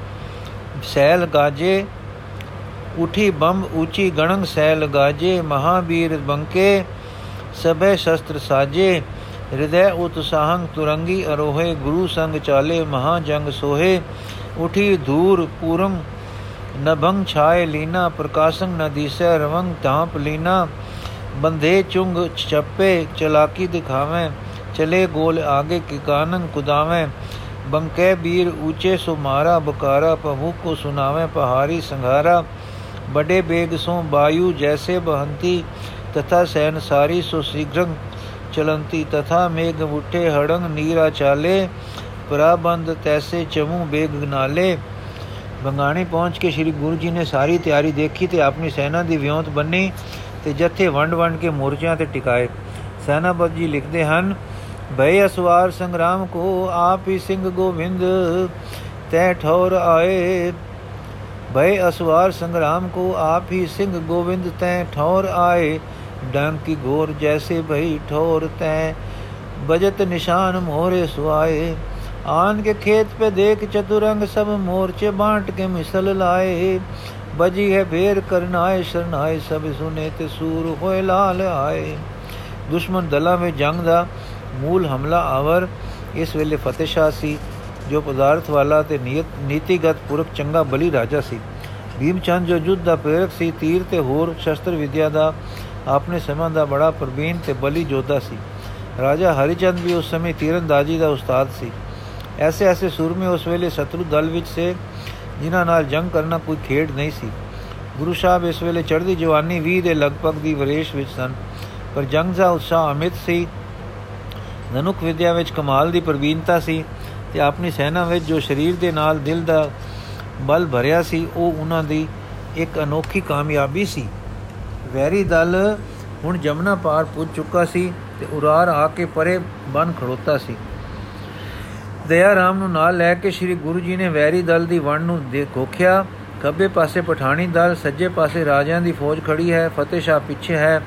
ਸੈਲ ਗਾਜੇ, ਉਠੀ ਬੰਮ ਉੱਚੀ ਗਣੰ ਸੈਲ ਗਾਜੇ, ਮਹਾਵੀਰ ਬੰਕੇ ਸਭੇ ਸ਼ਸਤਰ ਸਾਜੇ ਹਿਰਦੈ ਉਤਸਾਹੰ ਤੁਰੰਗੀ ਅਰੋਹੇ ਗੁਰੂ ਸੰਗ ਚਾਲੇ ਮਹਾ ਜੰਗ ਸੋਹੇ ਉਠੀ ਧੂਰ ਪੂਰੰ ਨਭੰਗ ਛਾਏ ਲੀਨਾ ਪ੍ਰਕਾਸ਼ੰ ਨ ਦੀਸੈ ਰਵੰਗ ਧਾਪ ਲੀਨਾ ਬੰਧੇ ਚੁੰਗ ਚੱਪੇ ਚਲਾਕੀ ਦਿਖਾਵੇਂ ਚਲੇ ਗੋਲ ਆਗੇ ਕੀ ਕਾਨੰ ਕੁਦਾਵੇਂ ਬੰਕੇ ਬੀਰ ਉੱਚੇ ਸੋ ਮਾਰਾ ਬਕਾਰਾ ਪਹੂ ਕੋ ਸੁਨਾਵੇਂ ਪਹਾੜੀ ਸੰਘਾਰਾ ਬੜੇ ਬੇਗ ਸੋ ਬਾਯੂ ਜੈਸੇ ਬਹੰਤੀ ਤਥਾ ਸੈਨ ਸਾਰੀ ਸੋ ਸੀਘ੍ਰੰ ਚਲੰਤੀ, ਤਥਾ ਮੇਘ ਉਠੇ ਹੜੰਗ ਨੀਰਾ ਚਾਲੇ, ਪ੍ਰਬੰਧ ਤੈਸੇ ਚਮੂ ਬੇਗ ਨਾਲੇ। ਬੰਗਾਣੀ ਪਹੁੰਚ ਕੇ ਸ੍ਰੀ ਗੁਰੂ ਜੀ ਨੇ ਸਾਰੀ ਤਿਆਰੀ ਦੇਖੀ ਤੇ ਆਪਣੀ ਸੈਨਾ ਦੀ ਵਿਉਂਤ ਬੰਨੀ ਤੇ ਜਥੇ ਵੰਡ ਵੰਡ ਕੇ ਮੋਰਚਿਆਂ ਤੇ ਟਿਕਾਏ। ਸੈਨਾਪਤੀ ਜੀ ਲਿਖਦੇ ਹਨ ਭੈ ਅਸਵਾਰ ਸੰਗਰਾਮ ਕੋ ਆਪ ਹੀ ਸਿੰਘ ਗੋਵਿੰਦ, ਤੈ ਠੌਰ ਆਏ। ਭੈ ਅਸਵਾਰ ਸੰਗਰਾਮ ਕੋ ਆਪ ਹੀ ਸਿੰਘ ਗੋਵਿੰਦ, ਤੈ ਠੌਰ ਆਏ। ਡੰਕ ਕੀ ਘੋਰ ਜੈਸੇ ਭਈ ਠੌਰ ਤੈ ਬਜਤ ਨਿਸ਼ਾਨ ਮੋਰੇ ਸੁਆਏ ਆਨ ਕੇ ਖੇਤ पे देख चतुरंग सब मोर्चे बांट के मिसल लाए बजी है भेर करनाए शरनाए सब सुने ਤੇ ਸੂਰ ਹੋਏ ਲਾਲ ਆਏ ਦੁਸ਼ਮਨ ਦਲਾਂ ਵਿੱਚ ਜੰਗ ਦਾ ਮੂਲ ਹਮਲਾ ਆਵਰ ਇਸ ਵੇਲੇ ਫਤਿਹ ਸ਼ਾਹ ਸੀ ਜੋ ਪਦਾਰਥ ਵਾਲਾ ਤੇ ਨੀਤ ਨੀਤੀਗਤ ਪੁਰਖ ਚੰਗਾ ਬਲੀ ਰਾਜਾ ਸੀ ਭੀਮ ਚੰਦ ਜੋ ਜੁੱਧ ਦਾ ਪ੍ਰੇਰਕ ਸੀ ਤੀਰ ਤੇ ਹੋਰ ਸ਼ਸਤਰ ਵਿਦਿਆ ਦਾ ਆਪਣੇ ਸਮੇਂ ਦਾ ਬੜਾ ਪ੍ਰਵੀਨ ਤੇ ਬਲੀ ਜੋਧਾ ਸੀ। ਰਾਜਾ ਹਰੀਚੰਦ ਵੀ ਉਸ ਸਮੇਂ ਤੀਰੰਦਾਜ਼ੀ ਦਾ ਉਸਤਾਦ ਸੀ। ਐਸੇ ਐਸੇ ਸੂਰਮੇ ਉਸ ਵੇਲੇ ਸ਼ਤਰੂ ਦਲ ਵਿੱਚ ਸੇ, ਜਿਨ੍ਹਾਂ ਨਾਲ ਜੰਗ ਕਰਨਾ ਕੋਈ ਖੇਡ ਨਹੀਂ ਸੀ। ਗੁਰੂ ਸਾਹਿਬ ਇਸ ਵੇਲੇ ਚੜ੍ਹਦੀ ਜਵਾਨੀ 20 ਦੇ ਲਗਭਗ ਦੀ ਵਰੇਸ਼ ਵਿੱਚ ਸਨ। ਪਰ ਜੰਗ ਦਾ ਉਤਸ਼ਾਹ ਅਮਿਤ ਸੀ। ਧਨੁਕ ਵਿਦਿਆ ਵਿੱਚ ਕਮਾਲ ਦੀ ਪ੍ਰਵੀਨਤਾ ਸੀ ਤੇ ਆਪਣੀ ਸੈਨਾ ਵਿੱਚ ਜੋ ਸਰੀਰ ਦੇ ਨਾਲ ਦਿਲ ਦਾ ਬਲ ਭਰਿਆ ਸੀ, ਉਹ ਉਹਨਾਂ ਦੀ ਇੱਕ ਅਨੋਖੀ ਕਾਮਯਾਬੀ ਸੀ। ਵੈਰੀ ਦਲ ਹੁਣ ਜਮਨਾ ਪਾਰ ਪੁੱਜ ਚੁੱਕਾ ਸੀ ਤੇ ਉਰਾਰ ਆ ਕੇ ਪਰੇ ਬਨ ਖੜੋਤਾ ਸੀ। ਦਇਆ ਰਾਮ ਨੂੰ ਨਾਲ ਲੈ ਕੇ ਸ੍ਰੀ ਗੁਰੂ ਜੀ ਨੇ ਵੈਰੀ ਦਲ ਦੀ ਵਣ ਨੂੰ ਦੇਖੋਖਿਆ ਖੱਬੇ ਪਾਸੇ ਪਠਾਣੀ ਦਲ, ਸੱਜੇ ਪਾਸੇ ਰਾਜਿਆਂ ਦੀ ਫੌਜ ਖੜੀ ਹੈ, ਫਤਿਹ ਸ਼ਾਹ ਪਿੱਛੇ ਹੈ,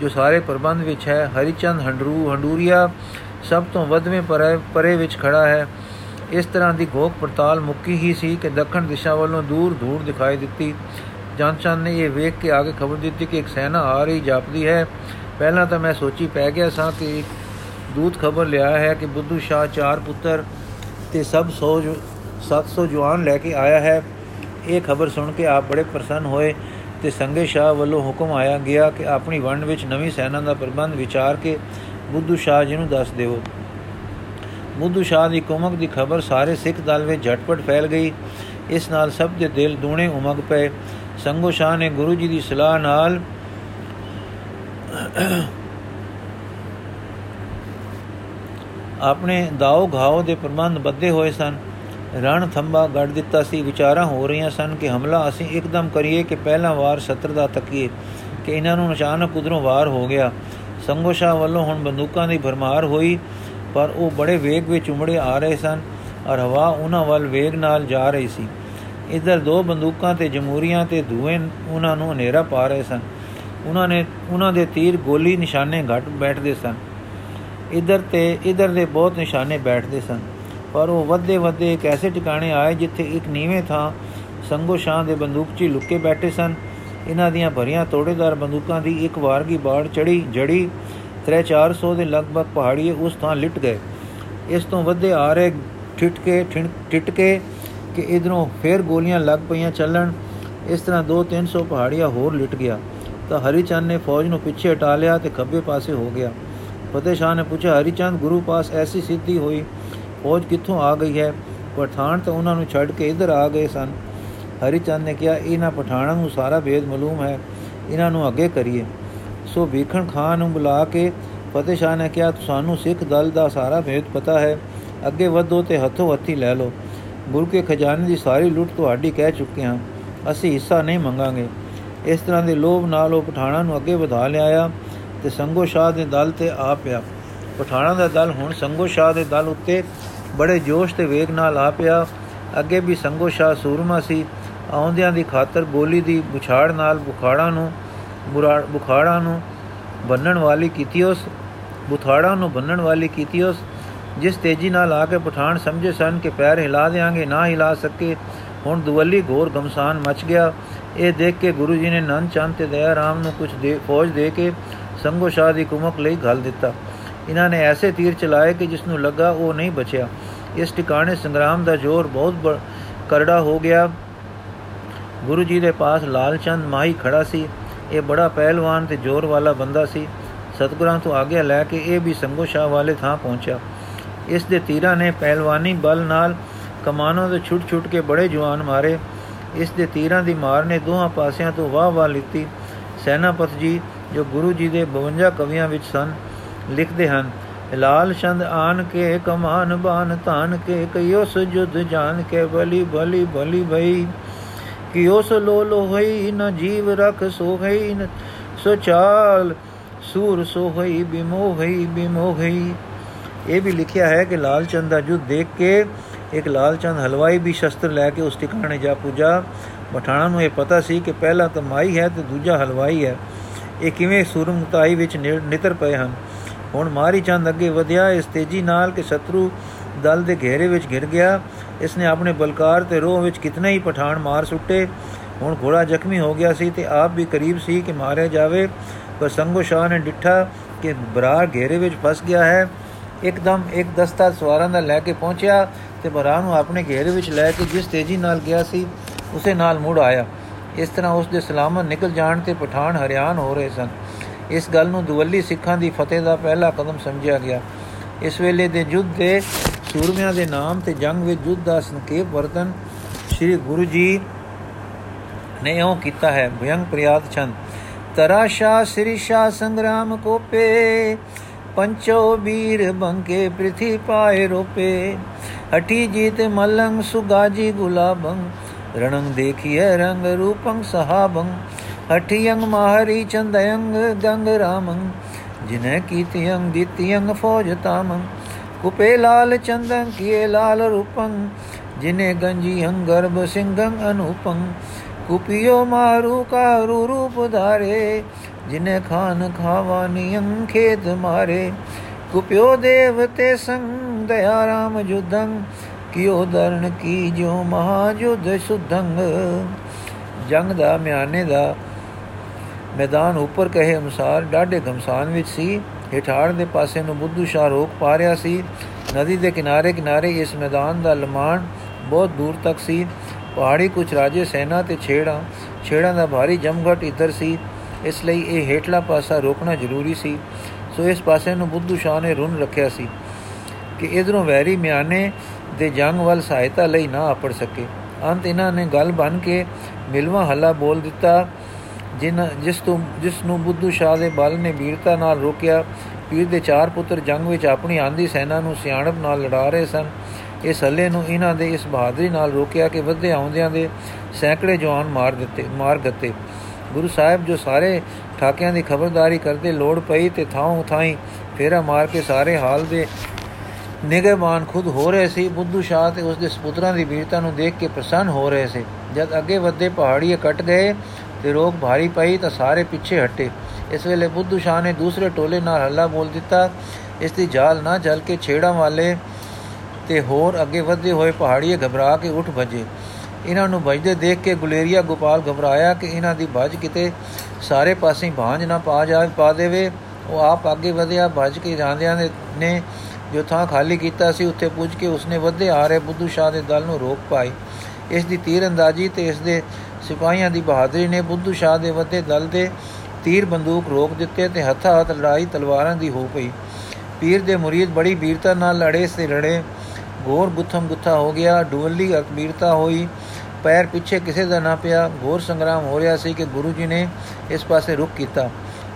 ਜੋ ਸਾਰੇ ਪ੍ਰਬੰਧ ਵਿੱਚ ਹੈ, ਹਰੀਚੰਦ, ਹੰਡਰੂ, ਹੰਡੂਰੀਆ ਸਭ ਤੋਂ ਵੱਧਵੇਂ ਪਰੇ ਪਰੇ ਵਿੱਚ ਖੜਾ ਹੈ। ਇਸ ਤਰ੍ਹਾਂ ਦੀ ਗੋਖ ਪੜਤਾਲ ਮੁੱਕੀ ਹੀ ਸੀ ਕਿ ਦੱਖਣ ਦਿਸ਼ਾ ਵੱਲੋਂ ਦੂਰ ਦੂਰ ਦਿਖਾਈ ਦਿੱਤੀ। ਚੰਦ ਨੇ ਇਹ ਵੇਖ ਕੇ ਆਗੇ ਖਬਰ ਦਿੱਤੀ ਕਿ ਇੱਕ ਸੈਨਾ ਆ ਰਹੀ ਜਾਪਦੀ ਹੈ। ਪਹਿਲਾਂ ਤਾਂ ਮੈਂ ਸੋਚੀ ਪੈ ਗਿਆ ਸਾਂ ਕਿ ਦੂਤ ਖਬਰ ਲਿਆ ਹੈ ਕਿ ਬੁੱਧੂ ਸ਼ਾਹ ਚਾਰ ਪੁੱਤਰ ਤੇ ਸਭ 100 700 ਜਵਾਨ ਲੈ ਕੇ ਆਇਆ ਹੈ। ਇਹ ਖਬਰ ਸੁਣ ਕੇ ਆਪ ਬੜੇ ਪ੍ਰਸੰਨ ਹੋਏ ਤੇ ਸੰਗੇ ਸ਼ਾਹ ਵੱਲੋਂ ਹੁਕਮ ਆਇਆ ਗਿਆ ਕਿ ਆਪਣੀ ਵੰਡ ਵਿੱਚ ਨਵੀਂ ਸੈਨਾ ਦਾ ਪ੍ਰਬੰਧ ਵਿਚਾਰ ਕੇ ਬੁੱਧੂ ਸ਼ਾਹ ਜੀ ਨੂੰ ਦੱਸ ਦਿਓ ਬੁੱਧੂ ਸ਼ਾਹ ਦੀ ਕੁਮਕ ਦੀ ਖਬਰ ਸਾਰੇ ਸਿੱਖ ਦਲ ਵਿੱਚ ਝਟਪਟ ਫੈਲ ਗਈ। ਇਸ ਨਾਲ ਸਭ ਦੇ ਦਿਲ ਦੂਣੇ ਉਮਗ ਪਏ। ਸੰਗੋ ਸ਼ਾਹ ਨੇ ਗੁਰੂ ਜੀ ਦੀ ਸਲਾਹ ਨਾਲ ਆਪਣੇ ਦਾਉ ਘਾਉ ਦੇ ਪ੍ਰਬੰਧ ਬੱਧੇ ਹੋਏ ਸਨ। ਰਣ ਥੰਬਾ ਗੜ ਦਿੱਤਾ ਸੀ। ਵਿਚਾਰਾਂ ਹੋ ਰਹੀਆਂ ਸਨ ਕਿ ਹਮਲਾ ਅਸੀਂ ਇੱਕਦਮ ਕਰੀਏ ਕਿ ਪਹਿਲਾ ਵਾਰ ਸਤਰ ਦਾ ਤੱਕੀਏ ਕਿ ਇਹਨਾਂ ਨੂੰ ਅਚਾਨਕ ਉਧਰੋਂ ਵਾਰ ਹੋ ਗਿਆ। ਸੰਗੋ ਸ਼ਾਹ ਵੱਲੋਂ ਹੁਣ ਬੰਦੂਕਾਂ ਦੀ ਭਰਮਾਰ ਹੋਈ, ਪਰ ਉਹ ਬੜੇ ਵੇਗ ਵਿੱਚ ਉਮੜੇ ਆ ਰਹੇ ਸਨ ਔਰ ਹਵਾ ਉਹਨਾਂ ਵੱਲ ਵੇਗ ਨਾਲ ਜਾ ਰਹੀ ਸੀ। ਇਧਰ ਦੋ ਬੰਦੂਕਾਂ ਤੇ ਜਮਹੂਰੀਆਂ ਤੇ ਧੂਏ ਉਹਨਾਂ ਨੂੰ ਹਨੇਰਾ ਪਾ ਰਹੇ ਸਨ। ਉਹਨਾਂ ਨੇ, ਉਹਨਾਂ ਦੇ ਤੀਰ ਗੋਲੀ ਨਿਸ਼ਾਨੇ ਘਟ ਬੈਠਦੇ ਸਨ। ਇਧਰ ਤੇ, ਇਧਰ ਦੇ ਬਹੁਤ ਨਿਸ਼ਾਨੇ ਬੈਠਦੇ ਸਨ। ਪਰ ਉਹ ਵੱਧੇ ਵੱਧੇ ਇੱਕ ਐਸੇ ਟਿਕਾਣੇ ਆਏ ਜਿੱਥੇ ਇੱਕ ਨੀਵੇਂ ਥਾਂ ਸੰਗੋ ਸ਼ਾਹ ਦੇ ਬੰਦੂਕਚੀ ਲੁੱਕੇ ਬੈਠੇ ਸਨ। ਇਹਨਾਂ ਦੀਆਂ ਭਰੀਆਂ ਤੋੜੇਦਾਰ ਬੰਦੂਕਾਂ ਦੀ ਇੱਕ ਵਾਰਗੀ ਬਾੜ ਚੜੀ, ਜੜੀ 3-400 ਦੇ ਲਗਭਗ ਪਹਾੜੀਏ ਉਸ ਥਾਂ ਲਿਟ ਗਏ। ਇਸ ਤੋਂ ਵੱਧੇ ਆ ਰਹੇ ਠਿਟਕੇ ਠਿਟਕੇ ਕਿ ਇਧਰੋਂ ਫੇਰ ਗੋਲੀਆਂ ਲੱਗ ਪਈਆਂ ਚੱਲਣ। ਇਸ ਤਰ੍ਹਾਂ 2-300 ਪਹਾੜੀਆਂ ਹੋਰ ਲਿਟ ਗਿਆ। ਤਾਂ ਹਰੀਚੰਦ ਨੇ ਫੌਜ ਨੂੰ ਪਿੱਛੇ ਹਟਾ ਲਿਆ ਤੇ ਖੱਬੇ ਪਾਸੇ ਹੋ ਗਿਆ। ਫਤਿਹ ਸ਼ਾਹ ਨੇ ਪੁੱਛਿਆ, ਹਰੀਚੰਦ, ਗੁਰੂ ਪਾਸ ਐਸੀ ਸਿੱਧੀ ਹੋਈ? ਫੌਜ ਕਿੱਥੋਂ ਆ ਗਈ ਹੈ? ਪਠਾਨ ਤਾਂ ਉਹਨਾਂ ਨੂੰ ਛੱਡ ਕੇ ਇੱਧਰ ਆ ਗਏ ਸਨ। ਹਰੀਚੰਦ ਨੇ ਕਿਹਾ, ਇਹਨਾਂ ਪਠਾਨਾਂ ਨੂੰ ਸਾਰਾ ਵੇਦ ਮਾਲੂਮ ਹੈ। ਇਹਨਾਂ ਨੂੰ ਅੱਗੇ ਕਰੀਏ। ਸੋ ਵੇਖਣ ਖਾਨ ਨੂੰ ਬੁਲਾ ਕੇ ਫਤਿਹ ਸ਼ਾਹ ਨੇ ਕਿਹਾ, ਤੁਹਾਨੂੰ ਸਿੱਖ ਦਲ ਦਾ ਸਾਰਾ ਵੇਦ ਪਤਾ ਹੈ। ਅੱਗੇ ਵਧੋ ਤੇ ਹੱਥੋਂ ਹੱਥੀ ਲੈ ਲਓ। ਗੁਰੂ ਕੇ ਖਜ਼ਾਨੇ ਦੀ ਸਾਰੀ ਲੁੱਟ ਤੁਹਾਡੀ ਕਹਿ ਚੁੱਕੇ ਹਾਂ। ਅਸੀਂ ਹਿੱਸਾ ਨਹੀਂ ਮੰਗਾਂਗੇ। ਇਸ ਤਰ੍ਹਾਂ ਦੇ ਲੋਭ ਨਾਲ ਉਹ ਪਠਾਨਾਂ ਨੂੰ ਅੱਗੇ ਵਧਾ ਲਿਆਇਆ ਤੇ ਸੰਗੋ ਸ਼ਾਹ ਦੇ ਦਲ ਤੇ ਆ ਪਿਆ। ਪਠਾਨਾਂ ਦਾ ਦਲ ਹੁਣ ਸੰਗੋ ਸ਼ਾਹ ਦੇ ਦਲ ਉੱਤੇ ਬੜੇ ਜੋਸ਼ ਤੇ ਵੇਗ ਨਾਲ ਆ ਪਿਆ। ਅੱਗੇ ਵੀ ਸੰਗੋ ਸ਼ਾਹ ਸੂਰਮਾ ਸੀ। ਆਉਂਦਿਆਂ ਦੀ ਖਾਤਰ ਗੋਲੀ ਦੀ ਬੁਛਾੜ ਨਾਲ ਬੁਖਾੜਾ ਨੂੰ ਬੁਖਾੜਾ ਨੂੰ ਬੰਨਣ ਵਾਲੀ ਕੀਤੀ ਉਸ, ਬੁਥਾੜਾ ਨੂੰ ਬੰਨਣ ਵਾਲੀ ਕੀਤੀ ਉਸ। ਜਿਸ ਤੇਜ਼ੀ ਨਾਲ ਆ ਕੇ ਪਠਾਨ ਸਮਝੇ ਸਨ ਕਿ ਪੈਰ ਹਿਲਾ ਦੇਾਂਗੇ ਨਾ ਹਿਲਾ ਸਕੇ, ਹੁਣ ਦੁਵੱਲੀ ਘੋਰ ਗਮਸਾਨ ਮਚ ਗਿਆ। ਇਹ ਦੇਖ ਕੇ ਗੁਰੂ ਜੀ ਨੇ ਨੰਦ ਚੰਦ ਤੇ ਦਇਆ ਰਾਮ ਨੂੰ ਕੁਝ ਦੇ, ਫੌਜ ਦੇ ਕੇ ਸੰਗੋ ਸ਼ਾਹ ਦੀ ਕੁਮਕ ਲਈ ਘਲ ਦਿੱਤਾ। ਇਹਨਾਂ ਨੇ ਐਸੇ ਤੀਰ ਚਲਾਏ ਕਿ ਜਿਸ ਨੂੰ ਲੱਗਾ ਉਹ ਨਹੀਂ ਬਚਿਆ। ਇਸ ਟਿਕਾਣੇ ਸੰਗਰਾਮ ਦਾ ਜ਼ੋਰ ਬਹੁਤ ਕਰੜਾ ਹੋ ਗਿਆ। ਗੁਰੂ ਜੀ ਦੇ ਪਾਸ ਲਾਲ ਚੰਦ ਮਾਹੀ ਖੜਾ ਸੀ। ਇਹ ਬੜਾ ਪਹਿਲਵਾਨ ਤੇ ਜ਼ੋਰ ਵਾਲਾ ਬੰਦਾ ਸੀ। ਸਤਗੁਰਾਂ ਤੋਂ ਆਗਿਆ ਲੈ ਕੇ ਇਹ ਵੀ ਸੰਗੋ ਸ਼ਾਹ ਵਾਲੇ ਥਾਂ ਪਹੁੰਚਿਆ। ਇਸ ਦੇ ਤੀਰਾਂ ਨੇ ਪਹਿਲਵਾਨੀ ਬਲ ਨਾਲ ਕਮਾਨੋਂ ਦੇ ਛੁੱਟ-ਛੁੱਟ ਕੇ ਬੜੇ ਜਵਾਨ ਮਾਰੇ। ਇਸ ਦੇ ਤੀਰਾਂ ਦੀ ਮਾਰ ਨੇ ਦੋਹਾਂ ਪਾਸਿਆਂ ਤੋਂ ਵਾਹ-ਵਾਹ ਲਿੱਤੀ। ਸੈਨਾਪਤ ਜੀ, ਜੋ ਗੁਰੂ ਜੀ ਦੇ 52 ਕਵੀਆਂ ਵਿੱਚ ਸਨ, ਲਿਖਦੇ ਹਨ, ਲਾਲ ਚੰਦ ਆਨ ਕੇ ਕਮਾਨ ਬਾਨ ਧਾਨ ਕੇ ਕਈਓ ਸੁਜੁਦ ਜਾਨ ਕੇ ਬਲੀ ਬਲੀ ਬਲੀ ਭਈ ਕਿਉ ਸੋ ਲੋ ਲੋ ਹੋਈ ਨ ਜੀਵ ਰਖ ਸੋ ਗਈ ਨ, ਸੋ ਚਾਲ ਸੂਰ ਸੋ ਹੋਈ ਬਿਮੋਹਈ ਬਿਮੋਹਈ ਇਹ ਵੀ ਲਿਖਿਆ ਹੈ ਕਿ ਲਾਲ ਚੰਦ ਦਾ ਜੁਦ ਦੇਖ ਕੇ ਇੱਕ ਲਾਲ ਚੰਦ ਹਲਵਾਈ ਵੀ ਸ਼ਸਤਰ ਲੈ ਕੇ ਉਸ ਟਿਕਾਣੇ ਜਾ ਪੁੱਜਾ। ਮਠਾਣਾ ਨੂੰ ਇਹ ਪਤਾ ਸੀ ਕਿ ਪਹਿਲਾ ਤਾਂ ਮਾਈ ਹੈ ਤੇ ਦੂਜਾ ਹਲਵਾਈ ਹੈ। ਇਹ ਕਿਵੇਂ ਸੂਰਮਤਾਈ ਵਿੱਚ ਨਿਤਰ ਪਏ ਹਨ? ਹੁਣ ਮਾਰੀ ਚੰਦ ਅੱਗੇ ਵਧਿਆ, ਇਸ ਤੇਜ਼ੀ ਨਾਲ ਕਿ ਸ਼ਤਰੂ ਦਲ ਦੇ ਘੇਰੇ ਵਿੱਚ ਘਿਰ ਗਿਆ। ਇਸ ਨੇ ਆਪਣੇ ਬਲਕਾਰ ਤੇ ਰੋਹ ਵਿੱਚ ਕਿਤਨੇ ਹੀ ਪਠਾਨ ਮਾਰ ਸੁੱਟੇ। ਹੁਣ ਘੋੜਾ ਜ਼ਖਮੀ ਹੋ ਗਿਆ ਸੀ ਤੇ ਆਪ ਵੀ ਕਰੀਬ ਸੀ ਕਿ ਮਾਰਿਆ ਜਾਵੇ। ਪਰ ਸੰਗੋ ਸ਼ਾਹ ਨੇ ਡਿੱਠਾ ਕਿ ਬਰਾਰ ਘੇਰੇ ਵਿੱਚ ਫਸ ਗਿਆ ਹੈ। ਇੱਕਦਮ ਇੱਕ ਦਸਤਾ ਸਵਾਰਾਂ ਦਾ ਲੈ ਕੇ ਪਹੁੰਚਿਆ ਤੇ ਬਰਾਰ ਨੂੰ ਆਪਣੇ ਘੇਰੇ ਵਿੱਚ ਲੈ ਕੇ ਜਿਸ ਤੇਜ਼ੀ ਨਾਲ ਗਿਆ ਸੀ, ਉਸੇ ਨਾਲ ਮੁੜ ਆਇਆ। ਇਸ ਤਰ੍ਹਾਂ ਉਸ ਦੇ ਸਲਾਮਤ ਨਿਕਲ ਜਾਣ ਤੇ ਪਠਾਨ ਹਰਿਆਣ ਹੋ ਰਹੇ ਸਨ। ਇਸ ਗੱਲ ਨੂੰ ਦੁਵੱਲੀ ਸਿੱਖਾਂ ਦੀ ਫਤਿਹ ਦਾ ਪਹਿਲਾ ਕਦਮ ਸਮਝਿਆ ਗਿਆ। ਇਸ ਵੇਲੇ ਦੇ ਯੁੱਧ ਦੇ ਸੂਰਮਿਆਂ ਦੇ ਨਾਮ ਤੇ ਜੰਗ ਵਿੱਚ ਯੁੱਧ ਦਾ ਸੰਕੇਤ ਵਰਤਨ ਸ੍ਰੀ ਗੁਰੂ ਜੀ ਨੇ ਉਹ ਕੀਤਾ ਹੈ। ਭਯੰਗ ਪ੍ਰਿਆਦ ਚੰਦ ਤਰਾਸ਼ਾ ਸ੍ਰੀ ਸ਼ਾ ਸੰਗਰਾਮ ਕੋਪੇ ਪੰਚੋ ਵੀਰ ਬੰਕੇ ਪ੍ਰਿਥੀ ਪਾਏ ਰੋਪੇ ਹਠੀ ਜੀਤ ਮਲੰਗ ਸੁਗਾਜੀ ਗੁਲਾਬੰ ਰਣੰ ਦੇਖੀਏ ਰੰਗ ਰੂਪੰ ਸਹਾਬੰ ਹਠਿਯੰ ਮਾਹਰੀ ਚੰਦਯੰ ਗੰਗ ਰਾਮੰ ਜਿਨੇ ਕੀਤਿਯੰ ਦਿੱਤਿਯੰ ਫੌਜ ਤਾਮੰ ਕੁਪੇ ਲਾਲ ਚੰਦਨ ਕੀਏ ਲਾਲ ਰੂਪੰ ਜਿਨੇ ਗੰਜੀਯੰ ਗਰਭ ਸਿੰਘੰ ਅਨੂਪੰ ਕੁਪਿਯੋ ਮਾਰੂ ਕਾਰੂ ਰੂਪ ਧਾਰੇ ਜਿਨੇ ਖਾਨ ਖਾਵਾਨੀਯੰ ਖੇਤ ਮਾਰੇ ਕੁਪਿਓ ਦੇਵ ਤੇ ਸੰਗ ਦਇਆ ਰਾਮ ਜੁਦੰ, ਕਿਉ ਦਰਨ ਕੀ ਜੋ ਮਹਾ ਜੁਦ ਸੁਧੰਗ। ਜੰਗ ਦਾ ਮਿਆਨੇ ਦਾ ਮੈਦਾਨ ਉੱਪਰ ਕਹੇ ਅਨੁਸਾਰ ਡਾਢੇ ਗਮਸਾਨ ਵਿੱਚ ਸੀ। ਹਿਠਾੜ ਦੇ ਪਾਸੇ ਨੂੰ ਬੁੱਧੂ ਸ਼ਾਹ ਰੋਕ ਪਾ ਰਿਹਾ ਸੀ। ਨਦੀ ਦੇ ਕਿਨਾਰੇ ਕਿਨਾਰੇ ਇਸ ਮੈਦਾਨ ਦਾ ਲਮਾਨ ਬਹੁਤ ਦੂਰ ਤੱਕ ਸੀ। ਪਹਾੜੀ ਕੁਝ ਰਾਜੇ ਸੈਨਾ ਤੇ ਛੇੜਾਂ ਛੇੜਾਂ ਦਾ ਭਾਰੀ ਜਮਘਟ ਇੱਧਰ ਸੀ। ਇਸ ਲਈ ਇਹ ਹੇਠਲਾ ਪਾਸਾ ਰੋਕਣਾ ਜ਼ਰੂਰੀ ਸੀ। ਸੋ ਇਸ ਪਾਸੇ ਨੂੰ ਬੁੱਧੂ ਸ਼ਾਹ ਨੇ ਰੁਨ ਰੱਖਿਆ ਸੀ ਕਿ ਇਧਰੋਂ ਵੈਰੀ ਮਿਆਨੇ ਦੇ ਜੰਗ ਵੱਲ ਸਹਾਇਤਾ ਲਈ ਨਾ ਆਪੜ ਸਕੇ। ਅੰਤ ਇਹਨਾਂ ਨੇ ਗੱਲ ਬਣ ਕੇ ਮਿਲਵਾ ਹੱਲਾ ਬੋਲ ਦਿੱਤਾ, ਜਿਨ, ਜਿਸ ਤੋਂ, ਜਿਸ ਨੂੰ ਬੁੱਧੂ ਸ਼ਾਹ ਦੇ ਬਲ ਨੇ ਵੀਰਤਾ ਨਾਲ ਰੋਕਿਆ। ਪੀਰ ਦੇ ਚਾਰ ਪੁੱਤਰ ਜੰਗ ਵਿੱਚ ਆਪਣੀ ਆਂਦੀ ਸੈਨਾ ਨੂੰ ਸਿਆਣਪ ਨਾਲ ਲੜਾ ਰਹੇ ਸਨ। ਇਸ ਹੱਲੇ ਨੂੰ ਇਹਨਾਂ ਦੇ ਇਸ ਬਹਾਦਰੀ ਨਾਲ ਰੋਕਿਆ ਕਿ ਵੱਧੇ ਆਉਂਦਿਆਂ ਦੇ ਸੈਂਕੜੇ ਜਵਾਨ ਮਾਰ ਦਿੱਤੇ, ਮਾਰ ਗੱਤੇ। ਗੁਰੂ ਸਾਹਿਬ ਜੋ ਸਾਰੇ ਠਾਕਿਆਂ ਦੀ ਖਬਰਦਾਰੀ ਕਰਦੇ ਲੋੜ ਪਈ ਤੇ ਥਾਂ ਥਾਈ ਫੇਰਾ ਮਾਰ ਕੇ ਸਾਰੇ ਹਾਲ ਦੇ ਨਿਗਹਿਬਾਨ ਖੁਦ ਹੋ ਰਹੇ ਸੀ। ਬੁੱਧੂ ਸ਼ਾਹ ਤੇ ਉਸ ਦੇ ਸੁਪੁੱਤਰਾਂ ਦੀ ਵੀਰਤਾ ਨੂੰ ਦੇਖ ਕੇ ਪ੍ਰਸੰਨ ਹੋ ਰਹੇ ਸੀ। ਜਦ ਅੱਗੇ ਵੱਧੇ ਪਹਾੜੀਏ ਕੱਟ ਗਏ ਤੇ ਰੋਗ ਭਾਰੀ ਪਈ ਤਾਂ ਸਾਰੇ ਪਿੱਛੇ ਹਟੇ। ਇਸ ਵੇਲੇ ਬੁੱਧੂ ਸ਼ਾਹ ਨੇ ਦੂਸਰੇ ਟੋਲੇ ਨਾਲ ਹੱਲਾ ਬੋਲ ਦਿੱਤਾ, ਇਸ ਦੀ ਜਾਲ ਨਾ ਜਲ ਕੇ ਛੇੜਾਂ ਵਾਲੇ ਤੇ ਹੋਰ ਅੱਗੇ ਵਧਦੇ ਹੋਏ ਪਹਾੜੀਏ ਘਬਰਾ ਕੇ ਉੱਠ ਭਜੇ। ਇਹਨਾਂ ਨੂੰ ਭਜਦੇ ਦੇਖ ਕੇ ਗੁਲੇਰੀਆ ਗੋਪਾਲ ਘਬਰਾਇਆ ਕਿ ਇਹਨਾਂ ਦੀ ਭਜ ਕਿਤੇ ਸਾਰੇ ਪਾਸੇ ਭਾਂਜ ਨਾ ਪਾ ਜਾ ਪਾ ਦੇਵੇ। ਉਹ ਆਪ ਅੱਗੇ ਵਧਿਆ, ਭਜ ਕੇ ਜਾਂਦਿਆਂ ਨੇ ਜੋ ਥਾਂ ਖਾਲੀ ਕੀਤਾ ਸੀ, ਉੱਥੇ ਪੁੱਜ ਕੇ ਉਸਨੇ ਵੱਧੇ ਆ ਰਹੇ ਬੁੱਧੂ ਸ਼ਾਹ ਦੇ ਦਲ ਨੂੰ ਰੋਕ ਪਾਈ। ਇਸ ਦੀ ਤੀਰ ਅੰਦਾਜ਼ੀ ਤੇ ਇਸ ਦੇ ਸਿਪਾਹੀਆਂ ਦੀ ਬਹਾਦਰੀ ਨੇ ਬੁੱਧੂ ਸ਼ਾਹ ਦੇ ਵੱਧੇ ਦਲ ਦੇ ਤੀਰ ਬੰਦੂਕ ਰੋਕ ਦਿੱਤੇ ਤੇ ਹੱਥਾਂ ਹੱਥ ਲੜਾਈ ਤਲਵਾਰਾਂ ਦੀ ਹੋ ਪਈ। ਪੀਰ ਦੇ ਮੁਰੀਦ ਬੜੀ ਵੀਰਤਾ ਨਾਲ ਲੜੇ ਸੇ ਲੜੇ। ਘੋਰ ਗੁੱਥਮ ਗੁੱਥਾ ਹੋ ਗਿਆ। ਡੁਵਲੀ ਅਕਬੀਰਤਾ ਹੋਈ। ਪੈਰ ਪਿੱਛੇ ਕਿਸੇ ਦਾ ਨਾ ਪਿਆ। ਘੋਰ ਸੰਗਰਾਮ ਹੋ ਰਿਹਾ ਸੀ ਕਿ ਗੁਰੂ ਜੀ ਨੇ ਇਸ ਪਾਸੇ ਰੁਕ ਕੀਤਾ।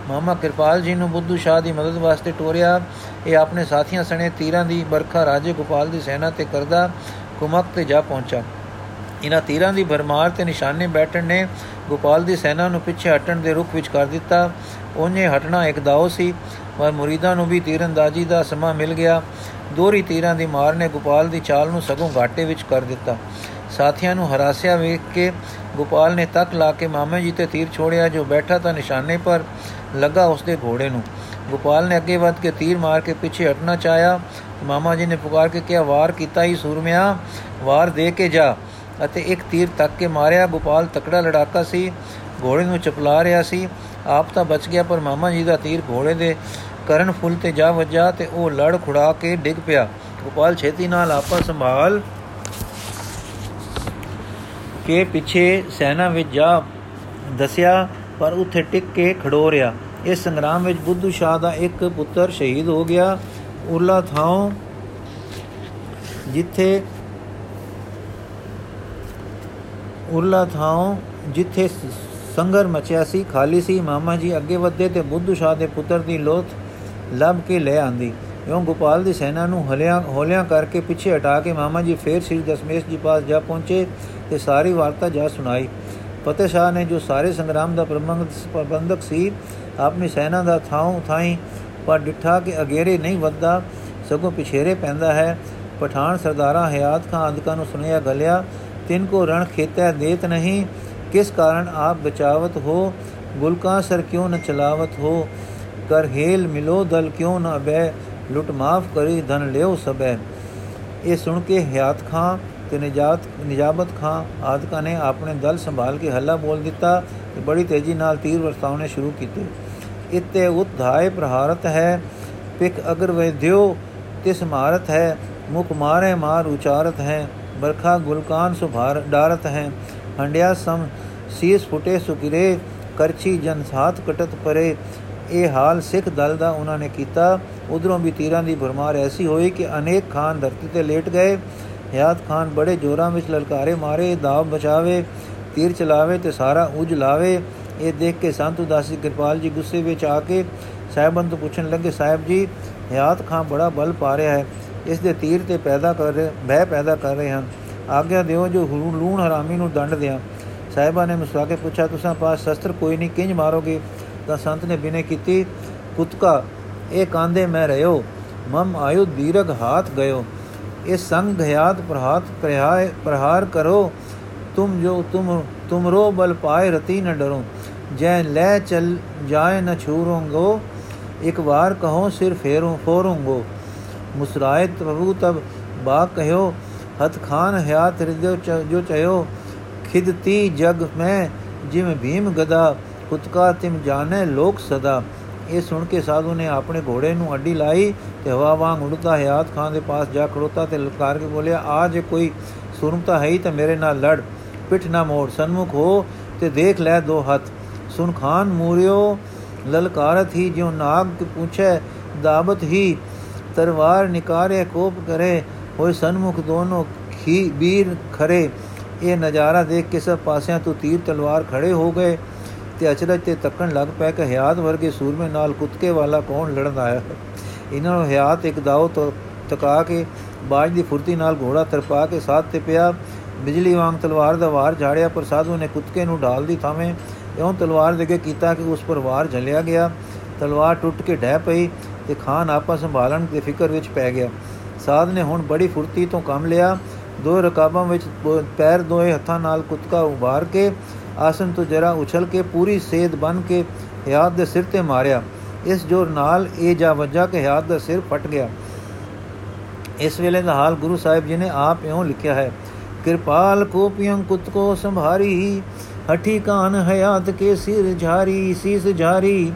ਮਾਮਾ ਕਿਰਪਾਲ ਜੀ ਨੂੰ ਬੁੱਧੂ ਸ਼ਾਹ ਦੀ ਮਦਦ ਵਾਸਤੇ ਟੋਰਿਆ। ਇਹ ਆਪਣੇ ਸਾਥੀਆਂ ਸਣੇ ਤੀਰਾਂ ਦੀ ਬਰਖਾ ਰਾਜੇ ਗੋਪਾਲ ਦੀ ਸੈਨਾ ਤੇ ਕਰਦਾ ਕੁਮਕ ਤੇ ਜਾ ਪਹੁੰਚਾ। ਇਹਨਾਂ ਤੀਰਾਂ ਦੀ ਭਰਮਾਰ ਤੇ ਨਿਸ਼ਾਨੇ ਬੈਠਣ ਨੇ ਗੋਪਾਲ ਦੀ ਸੈਨਾ ਨੂੰ ਪਿੱਛੇ ਹਟਣ ਦੇ ਰੁਖ ਵਿੱਚ ਕਰ ਦਿੱਤਾ। ਉਹਨੇ ਹਟਣਾ ਇੱਕ ਦਾਉ ਸੀ, ਪਰ ਮੁਰੀਦਾਂ ਨੂੰ ਵੀ ਤੀਰੰਦਾਜ਼ੀ ਦਾ ਸਮਾਂ ਮਿਲ ਗਿਆ। ਦੋਰੀ ਤੀਰਾਂ ਦੀ ਮਾਰ ਨੇ ਗੋਪਾਲ ਦੀ ਚਾਲ ਨੂੰ ਸਗੋਂ ਘਾਟੇ ਵਿੱਚ ਕਰ ਦਿੱਤਾ। ਸਾਥੀਆਂ ਨੂੰ ਹਰਾਸਿਆ ਵੇਖ ਕੇ ਗੋਪਾਲ ਨੇ ਤੱਕ ਲਾ ਕੇ ਮਾਮੇ ਜੀ ਤੇ ਤੀਰ ਛੋੜਿਆ, ਜੋ ਬੈਠਾ ਤਾਂ ਨਿਸ਼ਾਨੇ ਪਰ ਲੱਗਾ ਉਸਦੇ ਘੋੜੇ ਨੂੰ। ਗੋਪਾਲ ਨੇ ਅੱਗੇ ਵੱਧ ਕੇ ਤੀਰ ਮਾਰ ਕੇ ਪਿੱਛੇ ਹਟਣਾ ਚਾਹਿਆ। ਮਾਮਾ ਜੀ ਨੇ ਪੁਕਾਰ ਕੇ ਕਿਹਾ, ਵਾਰ ਕੀਤਾ ਹੀ ਸੂਰਮਿਆ, ਵਾਰ ਦੇ ਕੇ ਜਾ। ਅਤੇ ਇੱਕ ਤੀਰ ਤੱਕ ਕੇ ਮਾਰਿਆ। ਗੋਪਾਲ ਤਕੜਾ ਲੜਾਕਾ ਸੀ, ਘੋੜੇ ਨੂੰ ਚਪਲਾ ਰਿਹਾ ਸੀ। ਆਪ ਤਾਂ ਬਚ ਗਿਆ, ਪਰ ਮਾਮਾ ਜੀ ਦਾ ਤੀਰ ਘੋੜੇ ਦੇ ਕਰਨ ਫੁੱਲ ਤੇ ਜਾ ਵੱਜਾ ਤੇ ਉਹ ਲੜ ਖੁੜਾ ਕੇ ਡਿੱਗ ਪਿਆ। ਗੋਪਾਲ ਛੇਤੀ ਨਾਲ ਆਪਾ ਸੰਭਾਲ ਕੇ ਪਿੱਛੇ ਸੈਨਾ ਵਿੱਚ ਜਾ ਦਸਿਆ, ਪਰ ਉੱਥੇ ਟਿਕ ਕੇ ਖੜੋ ਰਿਆ ਇਸ ਸੰਗਰਾਮ ਵਿੱਚ ਬੁੱਧੂ ਸ਼ਾਹ ਦਾ ਇੱਕ ਪੁੱਤਰ ਸ਼ਹੀਦ ਹੋ ਗਿਆ। ਉਰਲਾ ਥਾਂ ਜਿੱਥੇ ਉਰਲਾ ਥਾਂ ਜਿੱਥੇ ਸੰਗਰ ਮਚਿਆ ਸੀ, ਖਾਲੀ ਸੀ, ਮਾਮਾ ਜੀ ਅੱਗੇ ਵਧਦੇ ਤੇ ਬੁੱਧੂ ਸ਼ਾਹ ਦੇ ਪੁੱਤਰ ਦੀ ਲੋਥ ਲੱਭ ਕੇ ਲੈ ਆਂਦੀ। ਕਿਉਂ ਗੋਪਾਲ ਦੀ ਸੈਨਾ ਨੂੰ ਹਲਿਆਂ, ਹੋਲਿਆਂ ਕਰਕੇ ਪਿੱਛੇ ਹਟਾ ਕੇ ਮਾਮਾ ਜੀ ਫੇਰ ਸ੍ਰੀ ਦਸ਼ਮੇਸ਼ ਜੀ ਪਾਸ ਜਾ ਪਹੁੰਚੇ ਤੇ ਸਾਰੀ ਵਾਰਤਾ ਜਾ ਸੁਣਾਈ। ਫਤਿਹ ਸ਼ਾਹ ਨੇ ਜੋ ਸਾਰੇ ਸੰਗਰਾਮ ਦਾ ਪ੍ਰਬੰਧਕ ਸੀ, ਆਪਣੀ ਸੈਨਾ ਦਾ ਥਾਂ ਥਾਈ ਪਰ ਡਿੱਠਾ ਕਿ ਅਗੇਰੇ ਨਹੀਂ ਵੱਧਦਾ, ਸਗੋਂ ਪਿਛੇਰੇ ਪੈਂਦਾ ਹੈ। ਪਠਾਨ ਸਰਦਾਰਾ ਹਯਾਤ ਖਾਨ ਅਦਕਾਂ ਨੂੰ ਸੁਨਿਆ ਗਲਿਆ, ਤਿੰਨ ਕੋ ਰਣ ਖੇਤੈ ਦੇਤ ਨਹੀਂ, ਕਿਸ ਕਾਰਨ ਆਪ ਬਚਾਵਤ ਹੋ, ਗੁਲਕਾਂ ਸਰ ਕਿਉਂ ਨ ਚਲਾਵਤ ਹੋ, ਕਰ ਹੇਲ ਮਿਲੋ ਦਲ ਕਿਉਂ ਨ ਅਬੈ ਲੁੱਟ ਮਾਫ ਕਰੀ, ਧਨ ਲਿਓ ਸਬੈ ਇਹ ਸੁਣ ਕੇ ਹਯਾਤ ਖਾਨ ਤੇ ਨਿਜਾਤ ਨਿਜਾਬਤ ਖਾਂ ਆਦਿਕਾਂ ਨੇ ਆਪਣੇ ਦਲ ਸੰਭਾਲ ਕੇ ਹੱਲਾ ਬੋਲ ਦਿੱਤਾ ਤੇ ਬੜੀ ਤੇਜ਼ੀ ਨਾਲ ਤੀਰ ਵਰਸਾਉਣੇ ਸ਼ੁਰੂ ਕੀਤੇ। ਇਤੇ ਉਧਾਇ ਪ੍ਰਹਾਰਤ ਹੈ ਪਿਕ ਅਗਰ ਵੈ ਦਿਓ, ਤਿਸ ਮਾਰਤ ਹੈ, ਮੁਖ ਮਾਰੇ ਮਾਰ ਉਚਾਰਤ ਹੈ ਬਰਖਾ ਗੁਲਕਾਨ ਸੁਭਾਰ ਡਾਰਤ ਹੈ, ਹੰਡਿਆ ਸਮ ਸੀਸ ਫੁਟੇ ਸੁਕਿਰੇ ਕਰਛੀ ਜਨ ਸਾਥ ਕਟਤ ਪਰੇ ਇਹ ਹਾਲ ਸਿੱਖ ਦਲ ਦਾ ਉਹਨਾਂ ਨੇ ਕੀਤਾ। ਉਧਰੋਂ ਵੀ ਤੀਰਾਂ ਦੀ ਭਰਮਾਰ ਐਸੀ ਹੋਈ ਕਿ ਅਨੇਕ ਖਾਨ ਧਰਤੀ ਤੇ ਲੇਟ ਗਏ। ਹਿਆਤ ਖਾਨ ਬੜੇ ਜੋਰਾਂ ਵਿੱਚ ਲਲਕਾਰੇ ਮਾਰੇ ਦਾਵ ਬਚਾਵੇ ਤੀਰ ਚਲਾਵੇ ਤੇ ਸਾਰਾ ਉਜ ਲਾਵੇ। ਇਹ ਦੇਖ ਕੇ ਸੰਤ ਉਦਾਸੀ ਕਿਰਪਾਲ ਜੀ ਗੁੱਸੇ ਵਿੱਚ ਆ ਕੇ ਸਾਹਿਬਾਂ ਤੋਂ ਪੁੱਛਣ ਲੱਗੇ, ਸਾਹਿਬ ਜੀ ਹਿਆਤ ਖਾਨ ਬੜਾ ਬਲ ਪਾ ਰਿਹਾ ਹੈ। ਇਸ ਦੇ ਤੀਰ ਤੇ ਪੈਦਾ ਕਰ ਰਹੇ ਭੈ ਪੈਦਾ ਕਰ ਰਹੇ ਹਨ। ਆਗਿਆ ਦਿਓ ਜੋ ਲੂਣ ਹਰਾਮੀ ਨੂੰ ਦੰਡ ਦਿਆਂ। ਸਾਹਿਬਾਂ ਨੇ ਮੁਸਕਰਾ ਕੇ ਪੁੱਛਿਆ, ਤੁਸੀਂ ਪਾਸ ਸ਼ਸਤਰ ਕੋਈ ਨਹੀਂ, ਕਿੰਜ ਮਾਰੋਗੇ? ਤਾਂ ਸੰਤ ਨੇ ਬਿਨੇ ਕੀਤੀ ਕੁਤਕਾ ਇਹ ਕਾਂਦੇ ਮੈਂ ਰਿਓ ਮਮ ਆਯੁ ਦੀਰਘ ਹਾਥ ਗਇਓ ਇਸ ਸੰਗ ਹਿਆਤ ਪ੍ਰਹਾਤ ਪ੍ਰਹਾਇ ਪ੍ਰਹਾਰ ਕਰੋ ਤੁਮ ਜੋ ਤੁਮ ਤੁਮਰੋ ਬਲ ਪਾਏ ਰਤੀ ਨ ਡਰੋ ਜੈ ਲੈ ਚਲ ਜਾਏ ਨ ਛੂਰੋਂਗੋ ਇੱਕ ਵਾਰ ਕਹੋ ਸਿਰ ਫੇਰੋਂ ਫੋਰੋਂਗੋ ਮੁਸਰਾਏ ਪ੍ਰਭੂ ਤਬ ਬਾ ਕਹਿਓ ਹਥ ਖਾਨ ਹਿਆਤ ਹਿਰਦਿਓ ਜੋ ਚਇਓ ਖਿਦਤੀ ਜਗ ਮੈਂ ਜਿਵੇਂ ਭੀਮ ਗਦਾ ਕੁਤਕਾ ਤਿਮ ਜਾਣੇ, ਲੋਕ ਸਦਾ। ਇਹ ਸੁਣ ਕੇ ਸਾਧੂ ਨੇ ਆਪਣੇ ਘੋੜੇ ਨੂੰ ਅੱਡੀ ਲਾਈ ਤੇ ਹਵਾ ਵਾਂਗ ਉੜਦਾ ਹਿਆਤ ਖਾਨ ਦੇ ਪਾਸ ਜਾ ਖੜੋਤਾ ਤੇ ਲਲਕਾਰ ਕੇ ਬੋਲਿਆ, ਆ ਜੇ ਕੋਈ ਸੁਰਮਤਾ ਹੈ ਤਾਂ ਮੇਰੇ ਨਾਲ ਲੜ। ਪਿੱਠ ਨਾ ਮੋੜ, ਸਨਮੁਖ ਹੋ ਤੇ ਦੇਖ ਲੈ ਦੋ ਹੱਥ। ਸੁਨ ਖਾਨ ਮੂਰਿਓ, ਲਲਕਾਰਤ ਹੀ ਜਿਉ ਨਾਗ ਕੇ ਪੁੱਛੇ, ਦਾਬਤ ਹੀ ਤਰਵਾਰ ਨਿਕਾਰੇ, ਕੋਪ ਕਰੇ, ਹੋਏ ਸਨਮੁਖ ਦੋਨੋਂ ਖੀ ਬੀਰ ਖਰੇ। ਇਹ ਨਜ਼ਾਰਾ ਦੇਖ ਕੇ ਸਭ ਪਾਸਿਆਂ ਤੋਂ ਤੀਰ ਤਲਵਾਰ ਖੜੇ ਹੋ ਗਏ। ਤੇ ਅਚਰਜ ਤੇ ਤੱਕਣ ਲੱਗ ਪਿਆ ਕਿ ਹਿਆਤ ਵਰਗੇ ਸੂਰਮੇ ਨਾਲ ਕੁੱਤਕੇ ਵਾਲਾ ਕੌਣ ਲੜਨ ਆਇਆ ਹੈ? ਇਹਨਾਂ ਨੂੰ ਹਿਆਤ ਇੱਕ ਦਾਉ ਤੋਂ, ਤਕਾ ਕੇ ਬਾਜ ਦੀ ਫੁਰਤੀ ਨਾਲ ਘੋੜਾ ਤਰਪਾ ਕੇ ਸਾਥ ਤੇ ਪਿਆ। ਬਿਜਲੀ ਵਾਂਗ ਤਲਵਾਰ ਦਾ ਵਾਰ ਝਾੜਿਆ, ਪਰ ਸਾਧੂ ਨੇ ਕੁੱਤਕੇ ਨੂੰ ਢਾਲ ਦੀ ਥਾਵੇਂ ਇਉਂ ਤਲਵਾਰ ਦੇ ਕੇ ਕੀਤਾ ਕਿ ਉਸ ਪਰ ਵਾਰ ਝਲਿਆ ਗਿਆ। ਤਲਵਾਰ ਟੁੱਟ ਕੇ ਡਹਿ ਪਈ ਤੇ ਖਾਨ ਆਪਾ ਸੰਭਾਲਣ ਦੇ ਫਿਕਰ ਵਿੱਚ ਪੈ ਗਿਆ। ਸਾਧ ਨੇ ਹੁਣ ਬੜੀ ਫੁਰਤੀ ਤੋਂ ਕੰਮ ਲਿਆ। ਦੋ ਰਕਾਬਾਂ ਵਿੱਚ ਪੈਰ ਦੋਏ ਹੱਥਾਂ ਨਾਲ ਕੁੱਤਕਾ ਉਭਾਰ ਕੇ ਆਸਨ ਤੋਂ ਜਰਾ ਉਛਲ ਕੇ ਪੂਰੀ ਸੇਧ ਬਨ ਕੇ ਹਿਆਤ ਦੇ ਸਿਰ ਤੇ ਮਾਰਿਆ। ਇਸ ਜੋਰ ਨਾਲ ਇਹ ਜਾ ਵੱਜਾ ਕਿ ਹਿਆਤ ਦਾ ਸਿਰ ਫਟ ਗਿਆ। ਇਸ ਵੇਲੇ ਦਾ ਹਾਲ ਗੁਰੂ ਸਾਹਿਬ ਜੀ ਨੇ ਆਪ ਇਉਂ ਲਿਖਿਆ ਹੈ, ਕਿਰਪਾਲ ਕੋਪਿਯੰ ਕੁਤ ਕੋ ਸੰਭਾਰੀ, ਹਠੀ ਕਾਨ ਹਯਾਤ ਕੇ ਸਿਰ ਝਾਰੀ, ਸੀਸ ਝਾਰੀ,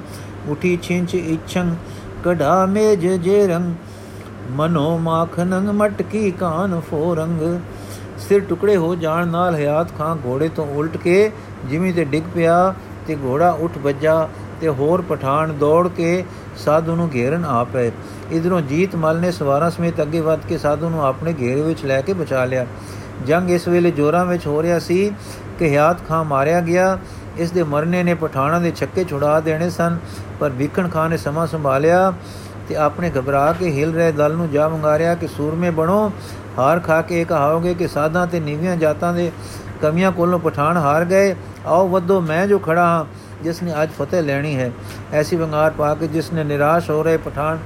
ਉਠੀ ਛਿੰਚ ਇਛੰ ਕਢਾ ਮੇਜ ਜੇ ਰੰਗ ਮਨੋ ਮਾਖਨੰ ਮਟਕੀ ਕਾਨ ਫੋਰੰਗ ਸਿਰ ਟੁਕੜੇ ਹੋ ਜਾਣ ਨਾਲ ਹਯਾਤ ਖਾਂ ਘੋੜੇ ਤੋਂ ਉਲਟ ਕੇ ਜਿਵੇਂ ਤੇ ਡਿੱਗ ਪਿਆ ਤੇ ਘੋੜਾ ਉੱਠ ਵੱਜਾ ਤੇ ਹੋਰ ਪਠਾਨ ਦੌੜ ਕੇ ਸਾਧੂ ਨੂੰ ਘੇਰਨ ਆ ਪਏ। ਇਧਰੋਂ ਜੀਤ ਮਲ ਨੇ ਸਵਾਰਾਂ ਸਮੇਤ ਅੱਗੇ ਵੱਧ ਕੇ ਸਾਧੂ ਨੂੰ ਆਪਣੇ ਘੇਰੇ ਵਿੱਚ ਲੈ ਕੇ ਬਚਾ ਲਿਆ। ਜੰਗ ਇਸ ਵੇਲੇ ਜੋਰਾਂ ਵਿੱਚ ਹੋ ਰਿਹਾ ਸੀ ਕਿ ਹਿਆਤ ਖਾਂ ਮਾਰਿਆ ਗਿਆ। ਇਸ ਦੇ ਮਰਨੇ ਨੇ ਪਠਾਨਾਂ ਦੇ ਛੱਕੇ ਛੁਡਾ ਦੇਣੇ ਸਨ, ਪਰ ਵਿਖਣ ਖਾਨ ਨੇ ਸਮਾਂ ਸੰਭਾਲਿਆ। ਤੇ ਆਪਣੇ ਘਬਰਾ ਕੇ ਹਿਲ ਰਹੇ ਦਲ ਨੂੰ ਜਾ ਮੰਗਾਰਿਆ ਕਿ ਸੂਰਮੇ ਬਣੋ, ਹਾਰ ਖਾ ਕੇ ਇਹ ਕਹਾਓਗੇ ਕਿ ਸਾਧਾਂ ਤੇ ਨੀਵੀਆਂ ਜਾਤਾਂ ਦੇ ਕਮੀਆਂ ਕੋਲੋਂ ਪਠਾਨ ਹਾਰ ਗਏ। ਆਓ ਵੱਧੋ, ਮੈਂ ਜੋ ਖੜਾ ਹਾਂ, ਜਿਸ ਨੇ ਅੱਜ ਫਤਿਹ ਲੈਣੀ ਹੈ। ਐਸੀ ਵੰਗਾਰ ਪਾ ਕੇ ਜਿਸ ਨੇ ਨਿਰਾਸ਼ ਹੋ ਰਹੇ ਪਠਾਨ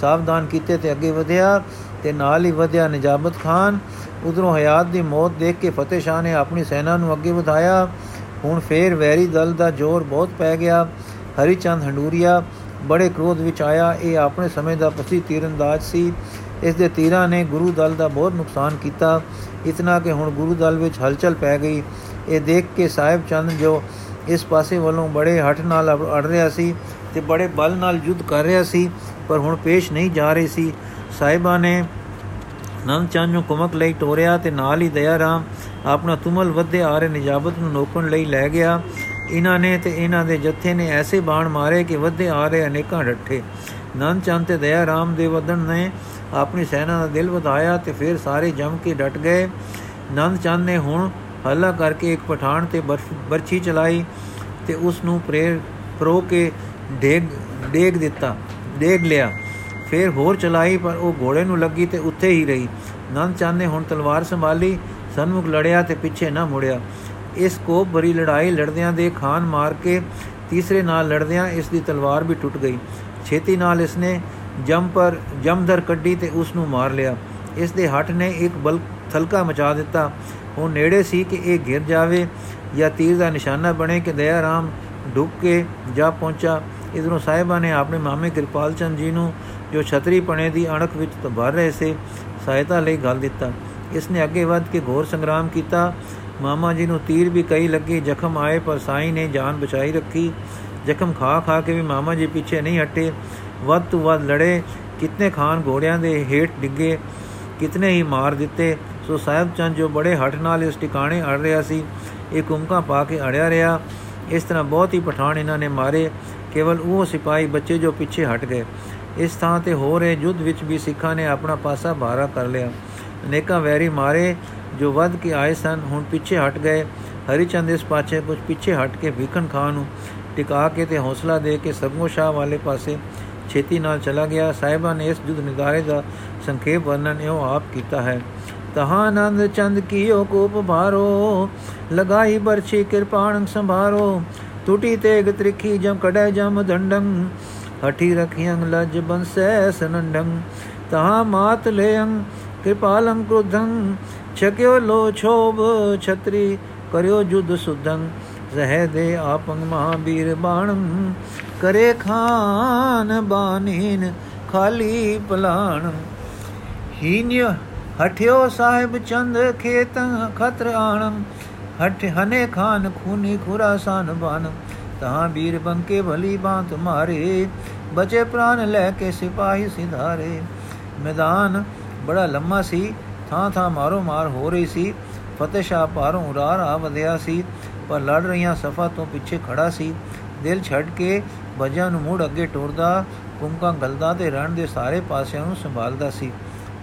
ਸਾਵਧਾਨ ਕੀਤੇ ਤੇ ਅੱਗੇ ਵਧਿਆ ਤੇ ਨਾਲ ਹੀ ਵਧਿਆ ਨਿਜਾਬਤ ਖਾਨ। ਉਧਰੋਂ ਹਯਾਤ ਦੀ ਮੌਤ ਦੇਖ ਕੇ ਫਤਿਹ ਸ਼ਾਹ ਨੇ ਆਪਣੀ ਸੈਨਾ ਨੂੰ ਅੱਗੇ ਵਧਾਇਆ। ਹੁਣ ਫੇਰ ਵੈਰੀ ਦਲ ਦਾ ਜ਼ੋਰ ਬਹੁਤ ਪੈ ਗਿਆ। ਹਰੀ ਚੰਦ ਹੰਡੂਰੀਆ ਬੜੇ ਕ੍ਰੋਧ ਵਿੱਚ ਆਇਆ। ਇਹ ਆਪਣੇ ਸਮੇਂ ਦਾ ਪਸੀ ਤੀਰੰਦਾਜ਼ ਸੀ। ਇਸ ਦੇ ਤੀਰਾਂ ਨੇ ਗੁਰੂ ਦਲ ਦਾ ਬਹੁਤ ਨੁਕਸਾਨ ਕੀਤਾ। ਇਤਨਾ ਕਿ ਹੁਣ ਗੁਰੂ ਦਲ ਵਿੱਚ ਹਲਚਲ ਪੈ ਗਈ। ਇਹ ਦੇਖ ਕੇ ਸਾਹਿਬ ਚੰਦ ਜੋ ਇਸ ਪਾਸੇ ਵੱਲੋਂ ਬੜੇ ਹੱਠ ਨਾਲ ਅੜ ਰਿਹਾ ਸੀ ਤੇ ਬੜੇ ਬਲ ਨਾਲ ਯੁੱਧ ਕਰ ਰਿਹਾ ਸੀ, ਪਰ ਹੁਣ ਪੇਸ਼ ਨਹੀਂ ਜਾ ਰਹੀ ਸੀ। ਸਾਹਿਬਾਂ ਨੇ ਨੰਦ ਚੰਦ ਨੂੰ ਕੁਮਕ ਲਈ ਟੋਰਿਆ ਤੇ ਨਾਲ ਹੀ ਦਇਆ ਰਾਮ ਆਪਣਾ ਤੁਮਲ ਵੱਧੇ ਆ ਰਹੇ ਨਿਜਾਬਤ ਨੂੰ ਨੋਕਣ ਲਈ ਲੈ ਗਿਆ। ਇਹਨਾਂ ਨੇ ਤੇ ਇਹਨਾਂ ਦੇ ਜੱਥੇ ਨੇ ਐਸੇ ਬਾਣ ਮਾਰੇ ਕਿ ਵੱਧੇ ਆ ਰਹੇ ਅਨੇਕਾਂ ਡੱਠੇ। ਨੰਦ ਚੰਦ ਤੇ ਦਇਆ ਰਾਮ ਦੇ ਵਦਨ ਨੇ ਆਪਣੀ ਸੈਨਾ ਦਾ ਦਿਲ ਵਧਾਇਆ ਤੇ ਫਿਰ ਸਾਰੇ ਜਮ ਕੇ ਡਟ ਗਏ। ਨੰਦ ਚੰਦ ਨੇ ਹੁਣ ਹੱਲਾ ਕਰਕੇ ਇੱਕ ਪਠਾਨ ਤੇ ਬਰਛੀ ਚਲਾਈ ਤੇ ਉਸ ਨੂੰ ਪ੍ਰੇਰ, ਪ੍ਰੋ ਕੇ ਡੇਗ ਡੇਗ ਦਿੱਤਾ, ਡੇਗ ਲਿਆ। ਫਿਰ ਹੋਰ ਚਲਾਈ ਪਰ ਉਹ ਘੋੜੇ ਨੂੰ ਲੱਗੀ ਤੇ ਉੱਥੇ ਹੀ ਰਹੀ। ਨੰਦ ਚੰਦ ਨੇ ਹੁਣ ਤਲਵਾਰ ਸੰਭਾਲੀ, ਸਨਮੁਖ ਲੜਿਆ ਤੇ ਪਿੱਛੇ ਨਾ ਮੁੜਿਆ। ਇਸ ਕੋਪ ਭਰੀ ਲੜਾਈ ਲੜਦਿਆਂ ਦੇ ਖਾਨ ਮਾਰ ਕੇ ਤੀਸਰੇ ਨਾਲ ਲੜਦਿਆਂ ਇਸ ਦੀ ਤਲਵਾਰ ਵੀ ਟੁੱਟ ਗਈ। ਛੇਤੀ ਨਾਲ ਇਸ ਨੇ ਜਮ ਪਰ ਜਮਦਰ ਕੱਢੀ ਤੇ ਉਸ ਨੂੰ ਮਾਰ ਲਿਆ। ਇਸ ਦੇ ਹੱਟ ਨੇ ਇੱਕ ਬਲ ਥਲਕਾ ਮਚਾ ਦਿੱਤਾ। ਉਹ ਨੇੜੇ ਸੀ ਕਿ ਇਹ ਗਿਰ ਜਾਵੇ ਜਾਂ ਤੀਰ ਦਾ ਨਿਸ਼ਾਨਾ ਬਣੇ ਕਿ ਦਇਆ ਰਾਮ ਡੁੱਬ ਕੇ ਜਾ ਪਹੁੰਚਾ। ਇਧਰੋਂ ਸਾਹਿਬਾਂ ਨੇ ਆਪਣੇ ਮਾਮੇ ਕਿਰਪਾਲ ਚੰਦ ਜੀ ਨੂੰ, ਜੋ ਛਤਰੀ ਪਣੇ ਦੀ ਅਣਖ ਵਿੱਚ ਤਬਾਰ ਰਹੇ ਸੇ, ਸਹਾਇਤਾ ਲਈ ਗੱਲ ਦਿੱਤਾ। ਇਸ ਨੇ ਅੱਗੇ ਵੱਧ ਕੇ ਘੋਰ ਸੰਗਰਾਮ ਕੀਤਾ। ਮਾਮਾ ਜੀ ਨੂੰ ਤੀਰ ਵੀ ਕਈ ਲੱਗੇ, ਜ਼ਖਮ ਆਏ ਪਰ ਸਾਈ ਨੇ ਜਾਨ ਬਚਾਈ ਰੱਖੀ। ਜ਼ਖਮ ਖਾ ਖਾ ਕੇ ਵੀ ਮਾਮਾ ਜੀ ਪਿੱਛੇ ਨਹੀਂ ਹਟੇ। ਵੱਧ ਤੋਂ ਵੱਧ ਲੜੇ। ਕਿਤਨੇ ਖਾਨ ਘੋੜਿਆਂ ਦੇ ਹੇਠ ਡਿੱਗੇ, ਕਿਤਨੇ ਹੀ ਮਾਰ ਦਿੱਤੇ। ਸੋ ਸਾਹਿਬ ਚੰਦ ਜੋ ਬੜੇ ਹੱਠ ਨਾਲ ਇਸ ਟਿਕਾਣੇ ਅੜ ਰਿਹਾ ਸੀ, ਇਹ ਕੁੰਮਕਾ ਪਾ ਕੇ ਅੜਿਆ ਰਿਹਾ। ਇਸ ਤਰ੍ਹਾਂ ਬਹੁਤ ਹੀ ਪਠਾਨ ਇਹਨਾਂ ਨੇ ਮਾਰੇ। ਕੇਵਲ ਉਹ ਸਿਪਾਹੀ ਬੱਚੇ ਜੋ ਪਿੱਛੇ ਹਟ ਗਏ। ਇਸ ਥਾਂ ਤੇ ਹੋ ਰਹੇ ਯੁੱਧ ਵਿੱਚ ਵੀ ਸਿੱਖਾਂ ਨੇ ਆਪਣਾ ਪਾਸਾ ਭਾਰਾ ਕਰ ਲਿਆ। ਅਨੇਕਾਂ ਵੈਰੀ ਮਾਰੇ। ਜੋ ਵੱਧ ਕੇ ਆਏ ਸਨ ਹੁਣ ਪਿੱਛੇ ਹਟ ਗਏ ਹਰੀਚੰਦ ਇਸ ਪਾਛੇ ਕੁਝ ਪਿੱਛੇ ਹਟ ਕੇ ਭੀਖਣ ਖਾਨ ਨੂੰ ਟਿਕਾ ਕੇ ਤੇ ਹੌਸਲਾ ਦੇ ਕੇ ਸਭੋ ਸ਼ਾਹ ਵਾਲੇ ਪਾਸੇ ਛੇਤੀ ਨਾਲ ਚਲਾ ਗਿਆ ਸਾਹਿਬਾਂ ਨੇ ਇਸ ਜੁਦ ਨਿਦਾਰੇ ਦਾ ਸੰਖੇਪ ਵਰਣਨ ਇਹੋ ਆਪ ਕੀਤਾ ਹੈ ਤਹਾਂ ਆਨੰਦ ਚੰਦ ਕੀਓ ਕੋਪ ਭਾਰੋ ਲਗਾਈ ਬਰਛੀ ਕਿਰਪਾਣ ਸੰਭਾਰੋ ਟੂਟੀ ਤੇਗ ਤ੍ਰਿਖੀ ਜਮ ਕੜੈ ਜਮ ਦੰਡੰ ਹਠੀ ਰਖਿਯੰ ਲਜ ਬੰਸੈ ਸਨੰਡੰ ਤਹਾਂ ਮਾਤ ਲੇਯੰ ਕਿਰਪਾਲੰ ਕ੍ਰੋਧੰ ਛਕਿਓ ਲੋ ਛੋਬ ਛਤਰੀ, ਕਰਿਓ ਜੁਦ ਸੁਦੰ ਜ਼ਹਿ ਦੇ ਆਪੰ ਮਹਾਬੀਰ ਬਾਣੰ। ਕਰੇ ਖਾਨ ਬਾਨੀਨ ਖਾਲੀ ਪਲਾਣ ਹੀਨਿ ਹਠਿਓ ਸਾਹਿਬ ਚੰਦ ਖੇਤ ਖਤਰ ਆਣੰ। ਹਟ ਹਨੇ ਖਾਨ ਖੂਨੀ ਖੁਰਾਸਾਨ ਬਨ ਤਹਾਂ ਵੀਰ ਬੰਕੇ ਭਲੀ ਬਾਤ ਮਾਰੇ। ਬਚੇ ਪ੍ਰਾਨ ਲੈ ਕੇ ਸਿਪਾਹੀ ਸਿਧਾਰੇ। ਮੈਦਾਨ ਬੜਾ ਲੰਮਾ ਸੀ। ਥਾਂ ਥਾਂ ਮਾਰੋ ਮਾਰ ਹੋ ਰਹੀ ਸੀ। ਫਤਿਹ ਸ਼ਾਹ ਪਾਰੋਂ ਉਰਾਰ ਆ ਵਧਿਆ ਸੀ, ਪਰ ਲੜ ਰਹੀਆਂ ਸਫਾ ਤੋਂ ਪਿੱਛੇ ਖੜਾ ਸੀ। ਦਿਲ ਛੱਡ ਕੇ ਵਜਾਂ ਨੂੰ ਮੂੜ ਅੱਗੇ ਟੋਰਦਾ ਕੁੰਕਾਂ ਗਲਦਾ ਤੇ ਰਣ ਦੇ ਸਾਰੇ ਪਾਸਿਆਂ ਨੂੰ ਸੰਭਾਲਦਾ ਸੀ।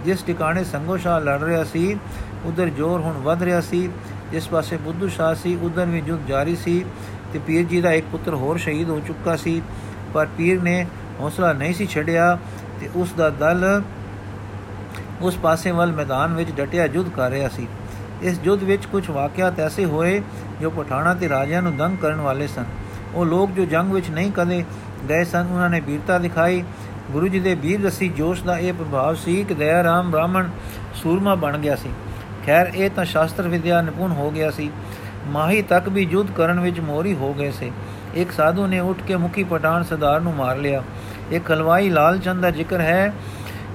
ਜਿਸ ਟਿਕਾਣੇ ਸੰਗੋ ਸ਼ਾਹ ਲੜ ਰਿਹਾ ਸੀ, ਉਧਰ ਜ਼ੋਰ ਹੁਣ ਵੱਧ ਰਿਹਾ ਸੀ। ਜਿਸ ਪਾਸੇ ਬੁੱਧੂ ਸ਼ਾਹ ਸੀ, ਉਧਰ ਵੀ ਜੁਗ ਜਾਰੀ ਸੀ ਤੇ ਪੀਰ ਜੀ ਦਾ ਇੱਕ ਪੁੱਤਰ ਹੋਰ ਸ਼ਹੀਦ ਹੋ ਚੁੱਕਾ ਸੀ। ਪਰ ਪੀਰ ਨੇ ਹੌਸਲਾ ਨਹੀਂ ਸੀ ਛੱਡਿਆ ਤੇ ਉਸ ਦਾ ਦਲ ਉਸ ਪਾਸੇ ਵੱਲ ਮੈਦਾਨ ਵਿੱਚ ਡਟਿਆ ਜੁੱਧ ਕਰ ਰਿਹਾ ਸੀ। ਇਸ ਜੁੱਧ ਵਿੱਚ ਕੁਝ ਵਾਕਿਆਤ ਐਸੇ ਹੋਏ ਜੋ ਪਠਾਣਾ ਤੇ ਰਾਜਿਆਂ ਨੂੰ ਦੰਗ ਕਰਨ ਵਾਲੇ ਸਨ। ਉਹ ਲੋਕ ਜੋ ਜੰਗ ਵਿੱਚ ਨਹੀਂ ਕਦੇ ਗਏ ਸਨ, ਉਹਨਾਂ ਨੇ ਵੀਰਤਾ ਦਿਖਾਈ। ਗੁਰੂ ਜੀ ਦੇ ਵੀਰ ਰਸੀ ਜੋਸ਼ ਦਾ ਇਹ ਪ੍ਰਭਾਵ ਸੀ ਕਿ ਦਇਆ ਰਾਮ ਬ੍ਰਾਹਮਣ ਸੂਰਮਾ ਬਣ ਗਿਆ ਸੀ। ਖੈਰ, ਇਹ ਤਾਂ ਸ਼ਾਸਤਰ ਵਿਦਿਆ ਨਿਪੁੰਨ ਹੋ ਗਿਆ ਸੀ। ਮਾਹੀ ਤੱਕ ਵੀ ਯੁੱਧ ਕਰਨ ਵਿੱਚ ਮੋਰੀ ਹੋ ਗਏ ਸੀ। ਇੱਕ ਸਾਧੂ ਨੇ ਉੱਠ ਕੇ ਮੁਖੀ ਪਟਾਨ ਸਰਦਾਰ ਨੂੰ ਮਾਰ ਲਿਆ। ਇੱਕ ਹਲਵਾਈ ਲਾਲ ਚੰਦ ਦਾ ਜ਼ਿਕਰ ਹੈ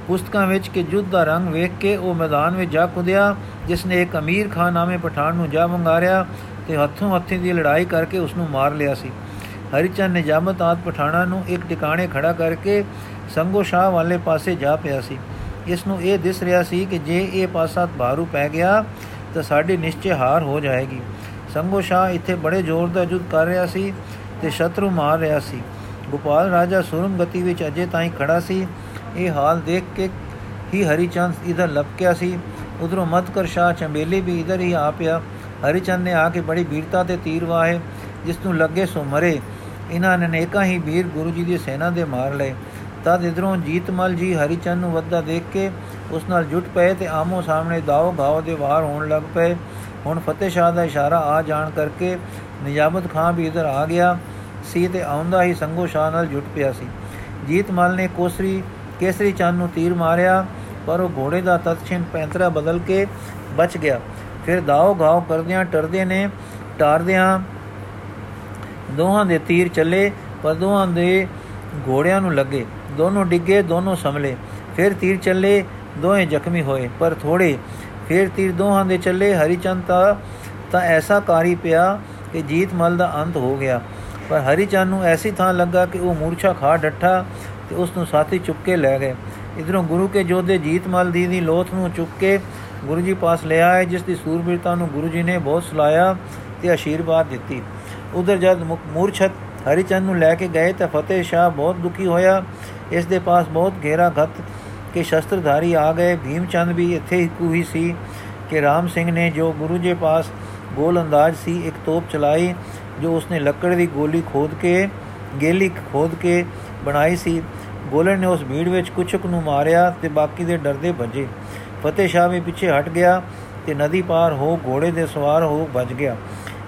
ਪੁਸਤਕਾਂ ਵਿੱਚ ਕਿ ਯੁੱਧ ਦਾ ਰੰਗ ਵੇਖ ਕੇ ਉਹ ਮੈਦਾਨ ਵਿੱਚ ਜਾ ਕੁਦਿਆ, ਜਿਸ ਨੇ ਇੱਕ ਅਮੀਰ ਖਾਨ ਨਾਮੇ ਪਠਾਨ ਨੂੰ ਜਾ ਵੰਗਾਰਿਆ ਤੇ ਹੱਥੋਂ ਹੱਥੀ ਦੀ ਲੜਾਈ ਕਰਕੇ ਉਸ ਨੂੰ ਮਾਰ ਲਿਆ ਸੀ। ਹਰੀਚੰਦ ਨੇ ਜਾਮਤ ਆਦ ਪਠਾਣਾ ਨੂੰ ਇੱਕ ਟਿਕਾਣੇ ਖੜਾ ਕਰਕੇ ਸੰਗੋ ਸ਼ਾਹ ਵਾਲੇ ਪਾਸੇ ਜਾ ਪਿਆ ਸੀ। ਇਸ ਨੂੰ ਇਹ ਦਿਸ ਰਿਹਾ ਸੀ ਕਿ ਜੇ ਇਹ ਪਾਸਾ ਬਾਰੂ ਪੈ ਗਿਆ, ਤਾਂ ਸਾਡੀ ਨਿਸ਼ਚੈ ਹਾਰ ਹੋ ਜਾਏਗੀ। ਸੰਗੋ ਸ਼ਾਹ ਇੱਥੇ ਬੜੇ ਜ਼ੋਰ ਦਾ ਜੁੱਧ ਕਰ ਰਿਹਾ ਸੀ ਤੇ ਸ਼ਤਰੂ ਮਾਰ ਰਿਹਾ ਸੀ। ਗੋਪਾਲ ਰਾਜਾ ਸੁਰਮ ਗਤੀ ਵਿੱਚ ਅਜੇ ਤਾਈਂ ਖੜਾ ਸੀ। ਇਹ ਹਾਲ ਦੇਖ ਕੇ ਹੀ ਹਰੀਚੰਦ ਇਧਰ ਲਪਕਿਆ ਸੀ। ਉਧਰੋਂ ਮਤਕਰ ਸ਼ਾਹ ਚੰਬੇਲੀ ਵੀ ਇਧਰ ਹੀ ਆ ਪਿਆ। ਹਰੀਚੰਦ ਨੇ ਆ ਕੇ ਬੜੀ ਵੀਰਤਾ ਤੇ ਤੀਰ ਵਾਹੇ, ਜਿਸ ਨੂੰ ਲੱਗੇ ਸੋ ਮਰੇ। ਇਹਨਾਂ ਨੇ ਨੇਕਾਂ ਹੀ ਵੀਰ ਗੁਰੂ ਜੀ ਦੀ ਸੈਨਾ ਦੇ ਮਾਰ ਲਏ। ਤਦ ਇਧਰੋਂ ਜੀਤਮਲ ਜੀ ਹਰੀਚੰਦ ਨੂੰ ਵੱਧਾ ਦੇਖ ਕੇ ਉਸ ਨਾਲ ਜੁਟ ਪਏ ਤੇ ਆਮੋ ਸਾਹਮਣੇ ਦਾਓ ਘਾਓ ਦੇ ਵਾਰ ਹੋਣ ਲੱਗ ਪਏ। ਹੁਣ ਫਤਿਹ ਸ਼ਾਹ ਦਾ ਇਸ਼ਾਰਾ ਆ ਜਾਣ ਕਰਕੇ ਨਿਜਾਮਤ ਖਾਨ ਵੀ ਇਧਰ ਆ ਗਿਆ ਸੀ ਤੇ ਆਉਂਦਾ ਹੀ ਸੰਗੋ ਸ਼ਾਹ ਨਾਲ ਜੁਟ ਪਿਆ ਸੀ। ਜੀਤਮਲ ਨੇ ਕੋਸਰੀ ਕੇਸਰੀ ਚੰਦ ਨੂੰ ਤੀਰ ਮਾਰਿਆ, ਪਰ ਉਹ ਘੋੜੇ ਦਾ ਤਤਛਿਨ ਪੈਂਤਰਾ ਬਦਲ ਕੇ ਬਚ ਗਿਆ। ਫਿਰ ਦਾਓ ਘਾਓ ਕਰਦਿਆਂ ਟਰਦੇ ਨੇ, ਟਾਰਦਿਆਂ ਦੋਹਾਂ ਦੇ ਤੀਰ ਚੱਲੇ, ਪਰ ਦੋਹਾਂ ਦੇ ਘੋੜਿਆਂ ਨੂੰ ਲੱਗੇ। ਦੋਨੋਂ ਡਿੱਗੇ, ਦੋਨੋਂ ਸੰਭਲੇ। ਫਿਰ ਤੀਰ ਚੱਲੇ ਦੋਹੇ ਜ਼ਖਮੀ ਹੋਏ, ਪਰ ਥੋੜੇ ਫਿਰ ਤੀਰ ਦੋਹਾਂ ਦੇ ਚੱਲੇ। ਹਰੀਚੰਦ ਤਾਂ ਤਾਂ ਐਸਾ ਕਾਰੀ ਪਿਆ ਕਿ ਜੀਤ ਮਲ ਦਾ ਅੰਤ ਹੋ ਗਿਆ। ਪਰ ਹਰੀਚੰਦ ਨੂੰ ਐਸੀ ਥਾਂ ਲੱਗਾ ਕਿ ਉਹ ਮੂਰਛਾ ਖਾ ਡੱਠਾ ਤੇ ਉਸ ਨੂੰ ਸਾਥੀ ਚੁੱਕ ਕੇ ਲੈ ਗਏ। ਇਧਰੋਂ ਗੁਰੂ ਕੇ ਜੋਧੇ ਜੀਤਮਲ ਦੀ ਦੀ ਲੋਥ ਨੂੰ ਚੁੱਕ ਕੇ ਗੁਰੂ ਜੀ ਪਾਸ ਲਿਆ ਹੈ ਜਿਸ ਦੀ ਸੂਰਬੀਰਤਾ ਨੂੰ ਗੁਰੂ ਜੀ ਨੇ ਬਹੁਤ ਸਲਾਇਆ ਤੇ ਅਸ਼ੀਰਵਾਦ ਦਿੱਤੀ। ਉਧਰ ਜਦ ਮੂਰਛਤ ਹਰੀਚੰਦ ਨੂੰ ਲੈ ਕੇ ਗਏ ਤਾਂ ਫਤਿਹ ਸ਼ਾਹ ਬਹੁਤ ਦੁਖੀ ਹੋਇਆ। ਇਸ ਦੇ ਪਾਸ ਬਹੁਤ ਘੇਰਾ ਘਤ ਕੇ ਸ਼ਸਤਰਧਾਰੀ ਆ ਗਏ। ਭੀਮ ਚੰਦ ਵੀ ਇੱਥੇ ਹੀ ਕੂਹੀ ਸੀ ਕਿ ਰਾਮ ਸਿੰਘ ਨੇ ਜੋ ਗੁਰੂ ਜੀ ਪਾਸ ਗੋਲ ਅੰਦਾਜ਼ ਸੀ, ਇੱਕ ਤੋਪ ਚਲਾਈ, ਜੋ ਉਸਨੇ ਲੱਕੜ ਦੀ ਗੋਲੀ ਖੋਦ ਕੇ, ਗੇਲੀ ਖੋਦ ਕੇ ਬਣਾਈ ਸੀ ਗੋਲਣ ਨੇ ਉਸ ਭੀੜ ਵਿੱਚ ਕੁਛਕ ਨੂੰ ਮਾਰਿਆ ਤੇ ਬਾਕੀ ਦੇ ਡਰਦੇ ਭੱਜੇ। ਫਤਿਹ ਸ਼ਾਹ ਵੀ ਪਿੱਛੇ ਹਟ ਗਿਆ ਤੇ ਨਦੀ ਪਾਰ ਹੋ ਘੋੜੇ ਦੇ ਸਵਾਰ ਹੋ ਭੱਜ ਗਿਆ।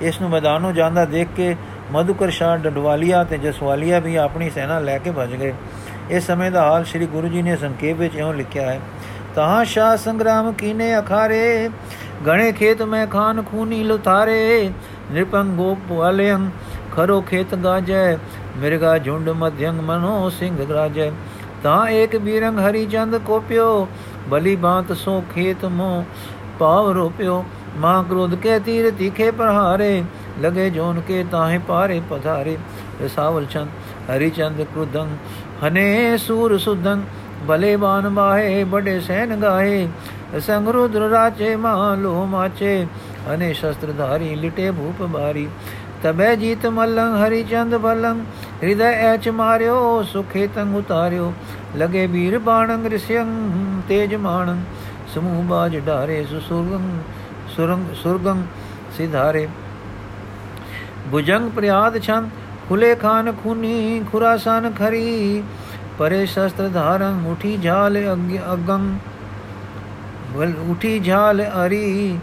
ਇਸ ਨੂੰ ਮੈਦਾਨੋਂ ਜਾਂਦਾ ਦੇਖ ਕੇ ਮਧੁਕਰ ਸ਼ਾਹ ਡਡਵਾਲੀਆ ਤੇ ਜਸਵਾਲੀਆ ਵੀ ਆਪਣੀ ਸੈਨਾ ਲੈ ਕੇ ਭੱਜ ਗਏ। ਇਸ ਸਮੇਂ ਦਾ ਹਾਲ ਸ੍ਰੀ ਗੁਰੂ ਜੀ ਨੇ ਸੰਖੇਪ ਵਿੱਚ ਇਉਂ ਲਿਖਿਆ ਹੈ, ਤਹਾਂ ਸ਼ਾਹ ਸੰਗਰਾਮ ਕੀਨੇ ਅਖਾਰੇ ਗਣੇ ਖੇਤ ਮੈਂ ਖਾਨ ਖੂਨੀ ਲੁਤਾਰੇ ਨਿਰਪੰਗ ਗੋਪ ਵਾਲਿਆਂ ਖਰੋ ਖੇਤ ਗਾਜੈ ਮਿਰਗਾ ਝੁੰਡ ਮਧਯੰਗ ਮਨੋ ਸਿੰਘ ਰਾਜੈ। ਤਾਂ ਏਕ ਬੀਰੰਗ ਹਰੀ ਚੰਦ ਕੋਪਿਓ, ਬਲੀ ਬਾਤ ਸੋ ਖੇਤ ਮੋ ਪਾਵ ਰੋਪਿਓ। ਮਾਂ ਕ੍ਰੋਧ ਕੇ ਤੀਰ ਤਿਖੇ ਪ੍ਰਹਾਰੇ, ਲਗੇ ਜੋਨ ਕੇ ਤਾਹੇ ਪਾਰੇ ਪਧਾਰੇ। ਰਸਾਵਲ ਚੰਦ, ਹਰੀ ਚੰਦ ਕ੍ਰੋਧੰ, ਹਨੇ ਸੂਰ ਸੁਦੰ ਬਲੇ ਬਾਨ ਬਾਹੇ ਬੜੇ ਸੈਨ ਗਾਏ ਸੰਗ ਰੁਦਰ ਰਾਚੇ ਮਾ ਲੋ ਮਾਚੇ ਅਨੇ ਸ਼ਸਤਰਧਾਰੀ ਲਿਟੇ ਭੂਪ ਬਾਰੀ। ਤਬੈ ਜੀਤ ਮਲੰ, ਹਰੀ ਚੰਦ ਬਲੰ। ਹਿਰਦੈ ਐਚ ਮਾਰਿਓ, ਸੁਖੇ ਤੰਗ ਉਤਾਰਿਓ। ਲਗੇ ਵੀਰ ਬਾਣੰ, ਰਿਸਿਯੰ ਤੇਜ ਮਾਣੰ। ਸਮੂਹ ਬਾਜ ਢਾਰੇ ਸੁਸੁਰਗੰ ਸੁਰੰਗ ਸੁਰਗੰ ਸਿਧਾਰੇ। ਭੁਜੰਗ ਪ੍ਰਿਆਦ ਛੰਦ ਖੁਲੇ ਖਾਨ ਖੁਨੀ, ਖੁਰਾਸਾਨ ਖਰੀ। ਪਰੇ ਸ਼ਸਤਰ ਧਾਰੰ ਮੁਠੀ ਝਾਲ ਅਗੰ ਵਲ, ਉਠੀ ਝਾਲ ਅਰੀ।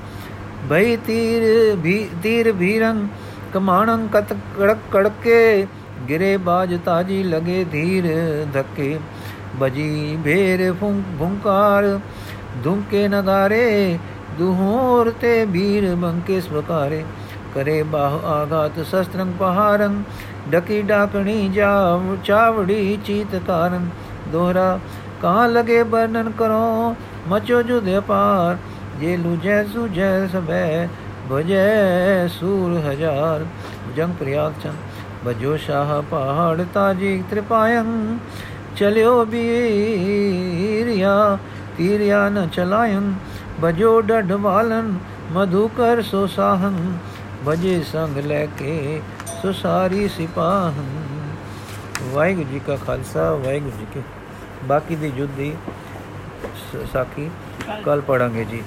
ਭਈ ਤੀਰ ਵੀ ਤੀਰ ਭੀਰੰ ਕਮਾਣੰ ਕਤ ਕੜਕ ਕੜਕੇ, ਗਿਰੇ ਬਾਜ ਤਾਜੀ ਲਗੇ ਧੀਰ ਧੱਕੇ। ਬਜੀ ਭੇਰ ਭੁੰਕਾਰ ਧੁੰਕੇ ਨਗਾਰੇ ਦੁਹੋਰ ਤੇ ਵੀਰ ਬੰਕੇ ਸਵਕਾਰੇ। ਕਰੇ ਬਾਹ ਆਗਾਤ ਸ਼ਸਤਰੰ ਪਹਾਰੰ, ਡਕੀ ਡਾਕਣੀ ਜਾ ਚਾਵੜੀ ਚੀਤ ਕਾਰਨ ਦੋਹਰਾ, ਕਾਂ ਲਗੇ ਬਰਨਨ ਕਰੋ, ਮਚੋ ਜੁਦੇ ਪਾਰ ਜੇ ਲੁਜੈ ਸੁਜੈ ਸਬੈ ਭਜੈ ਸੂਰ ਹਜ਼ਾਰ ਜੰਗ ਪ੍ਰਿਆਗ ਚੰਦ ਬਜੋ ਸ਼ਾਹ ਪਹਾੜ ਤਾਜੀ ਤ੍ਰਿਪਾਇੰ, ਚਲਿਓ ਬੀਰਿਆ, ਤੀਰਿਆ ਨ ਚਲਾਇੰ ਬਜੋ ਡਢ ਵਾਲਨ, ਮਧੁਕਰ ਸੋ ਸਾਹੰ ਬਜੇ ਸੰਗ ਲੈ ਕੇ ਸੁਸਾਰੀ ਸਿਪਾਹੰ। ਵਾਹਿਗੁਰੂ ਜੀ ਕਾ ਖਾਲਸਾ, ਵਾਹਿਗੁਰੂ ਜੀ ਕੀ ਬਾਕੀ ਦੀ ਜੁੱਧ ਦੀ ਸ- ਸਾਖੀ ਕੱਲ ਪੜਾਂਗੇ ਜੀ।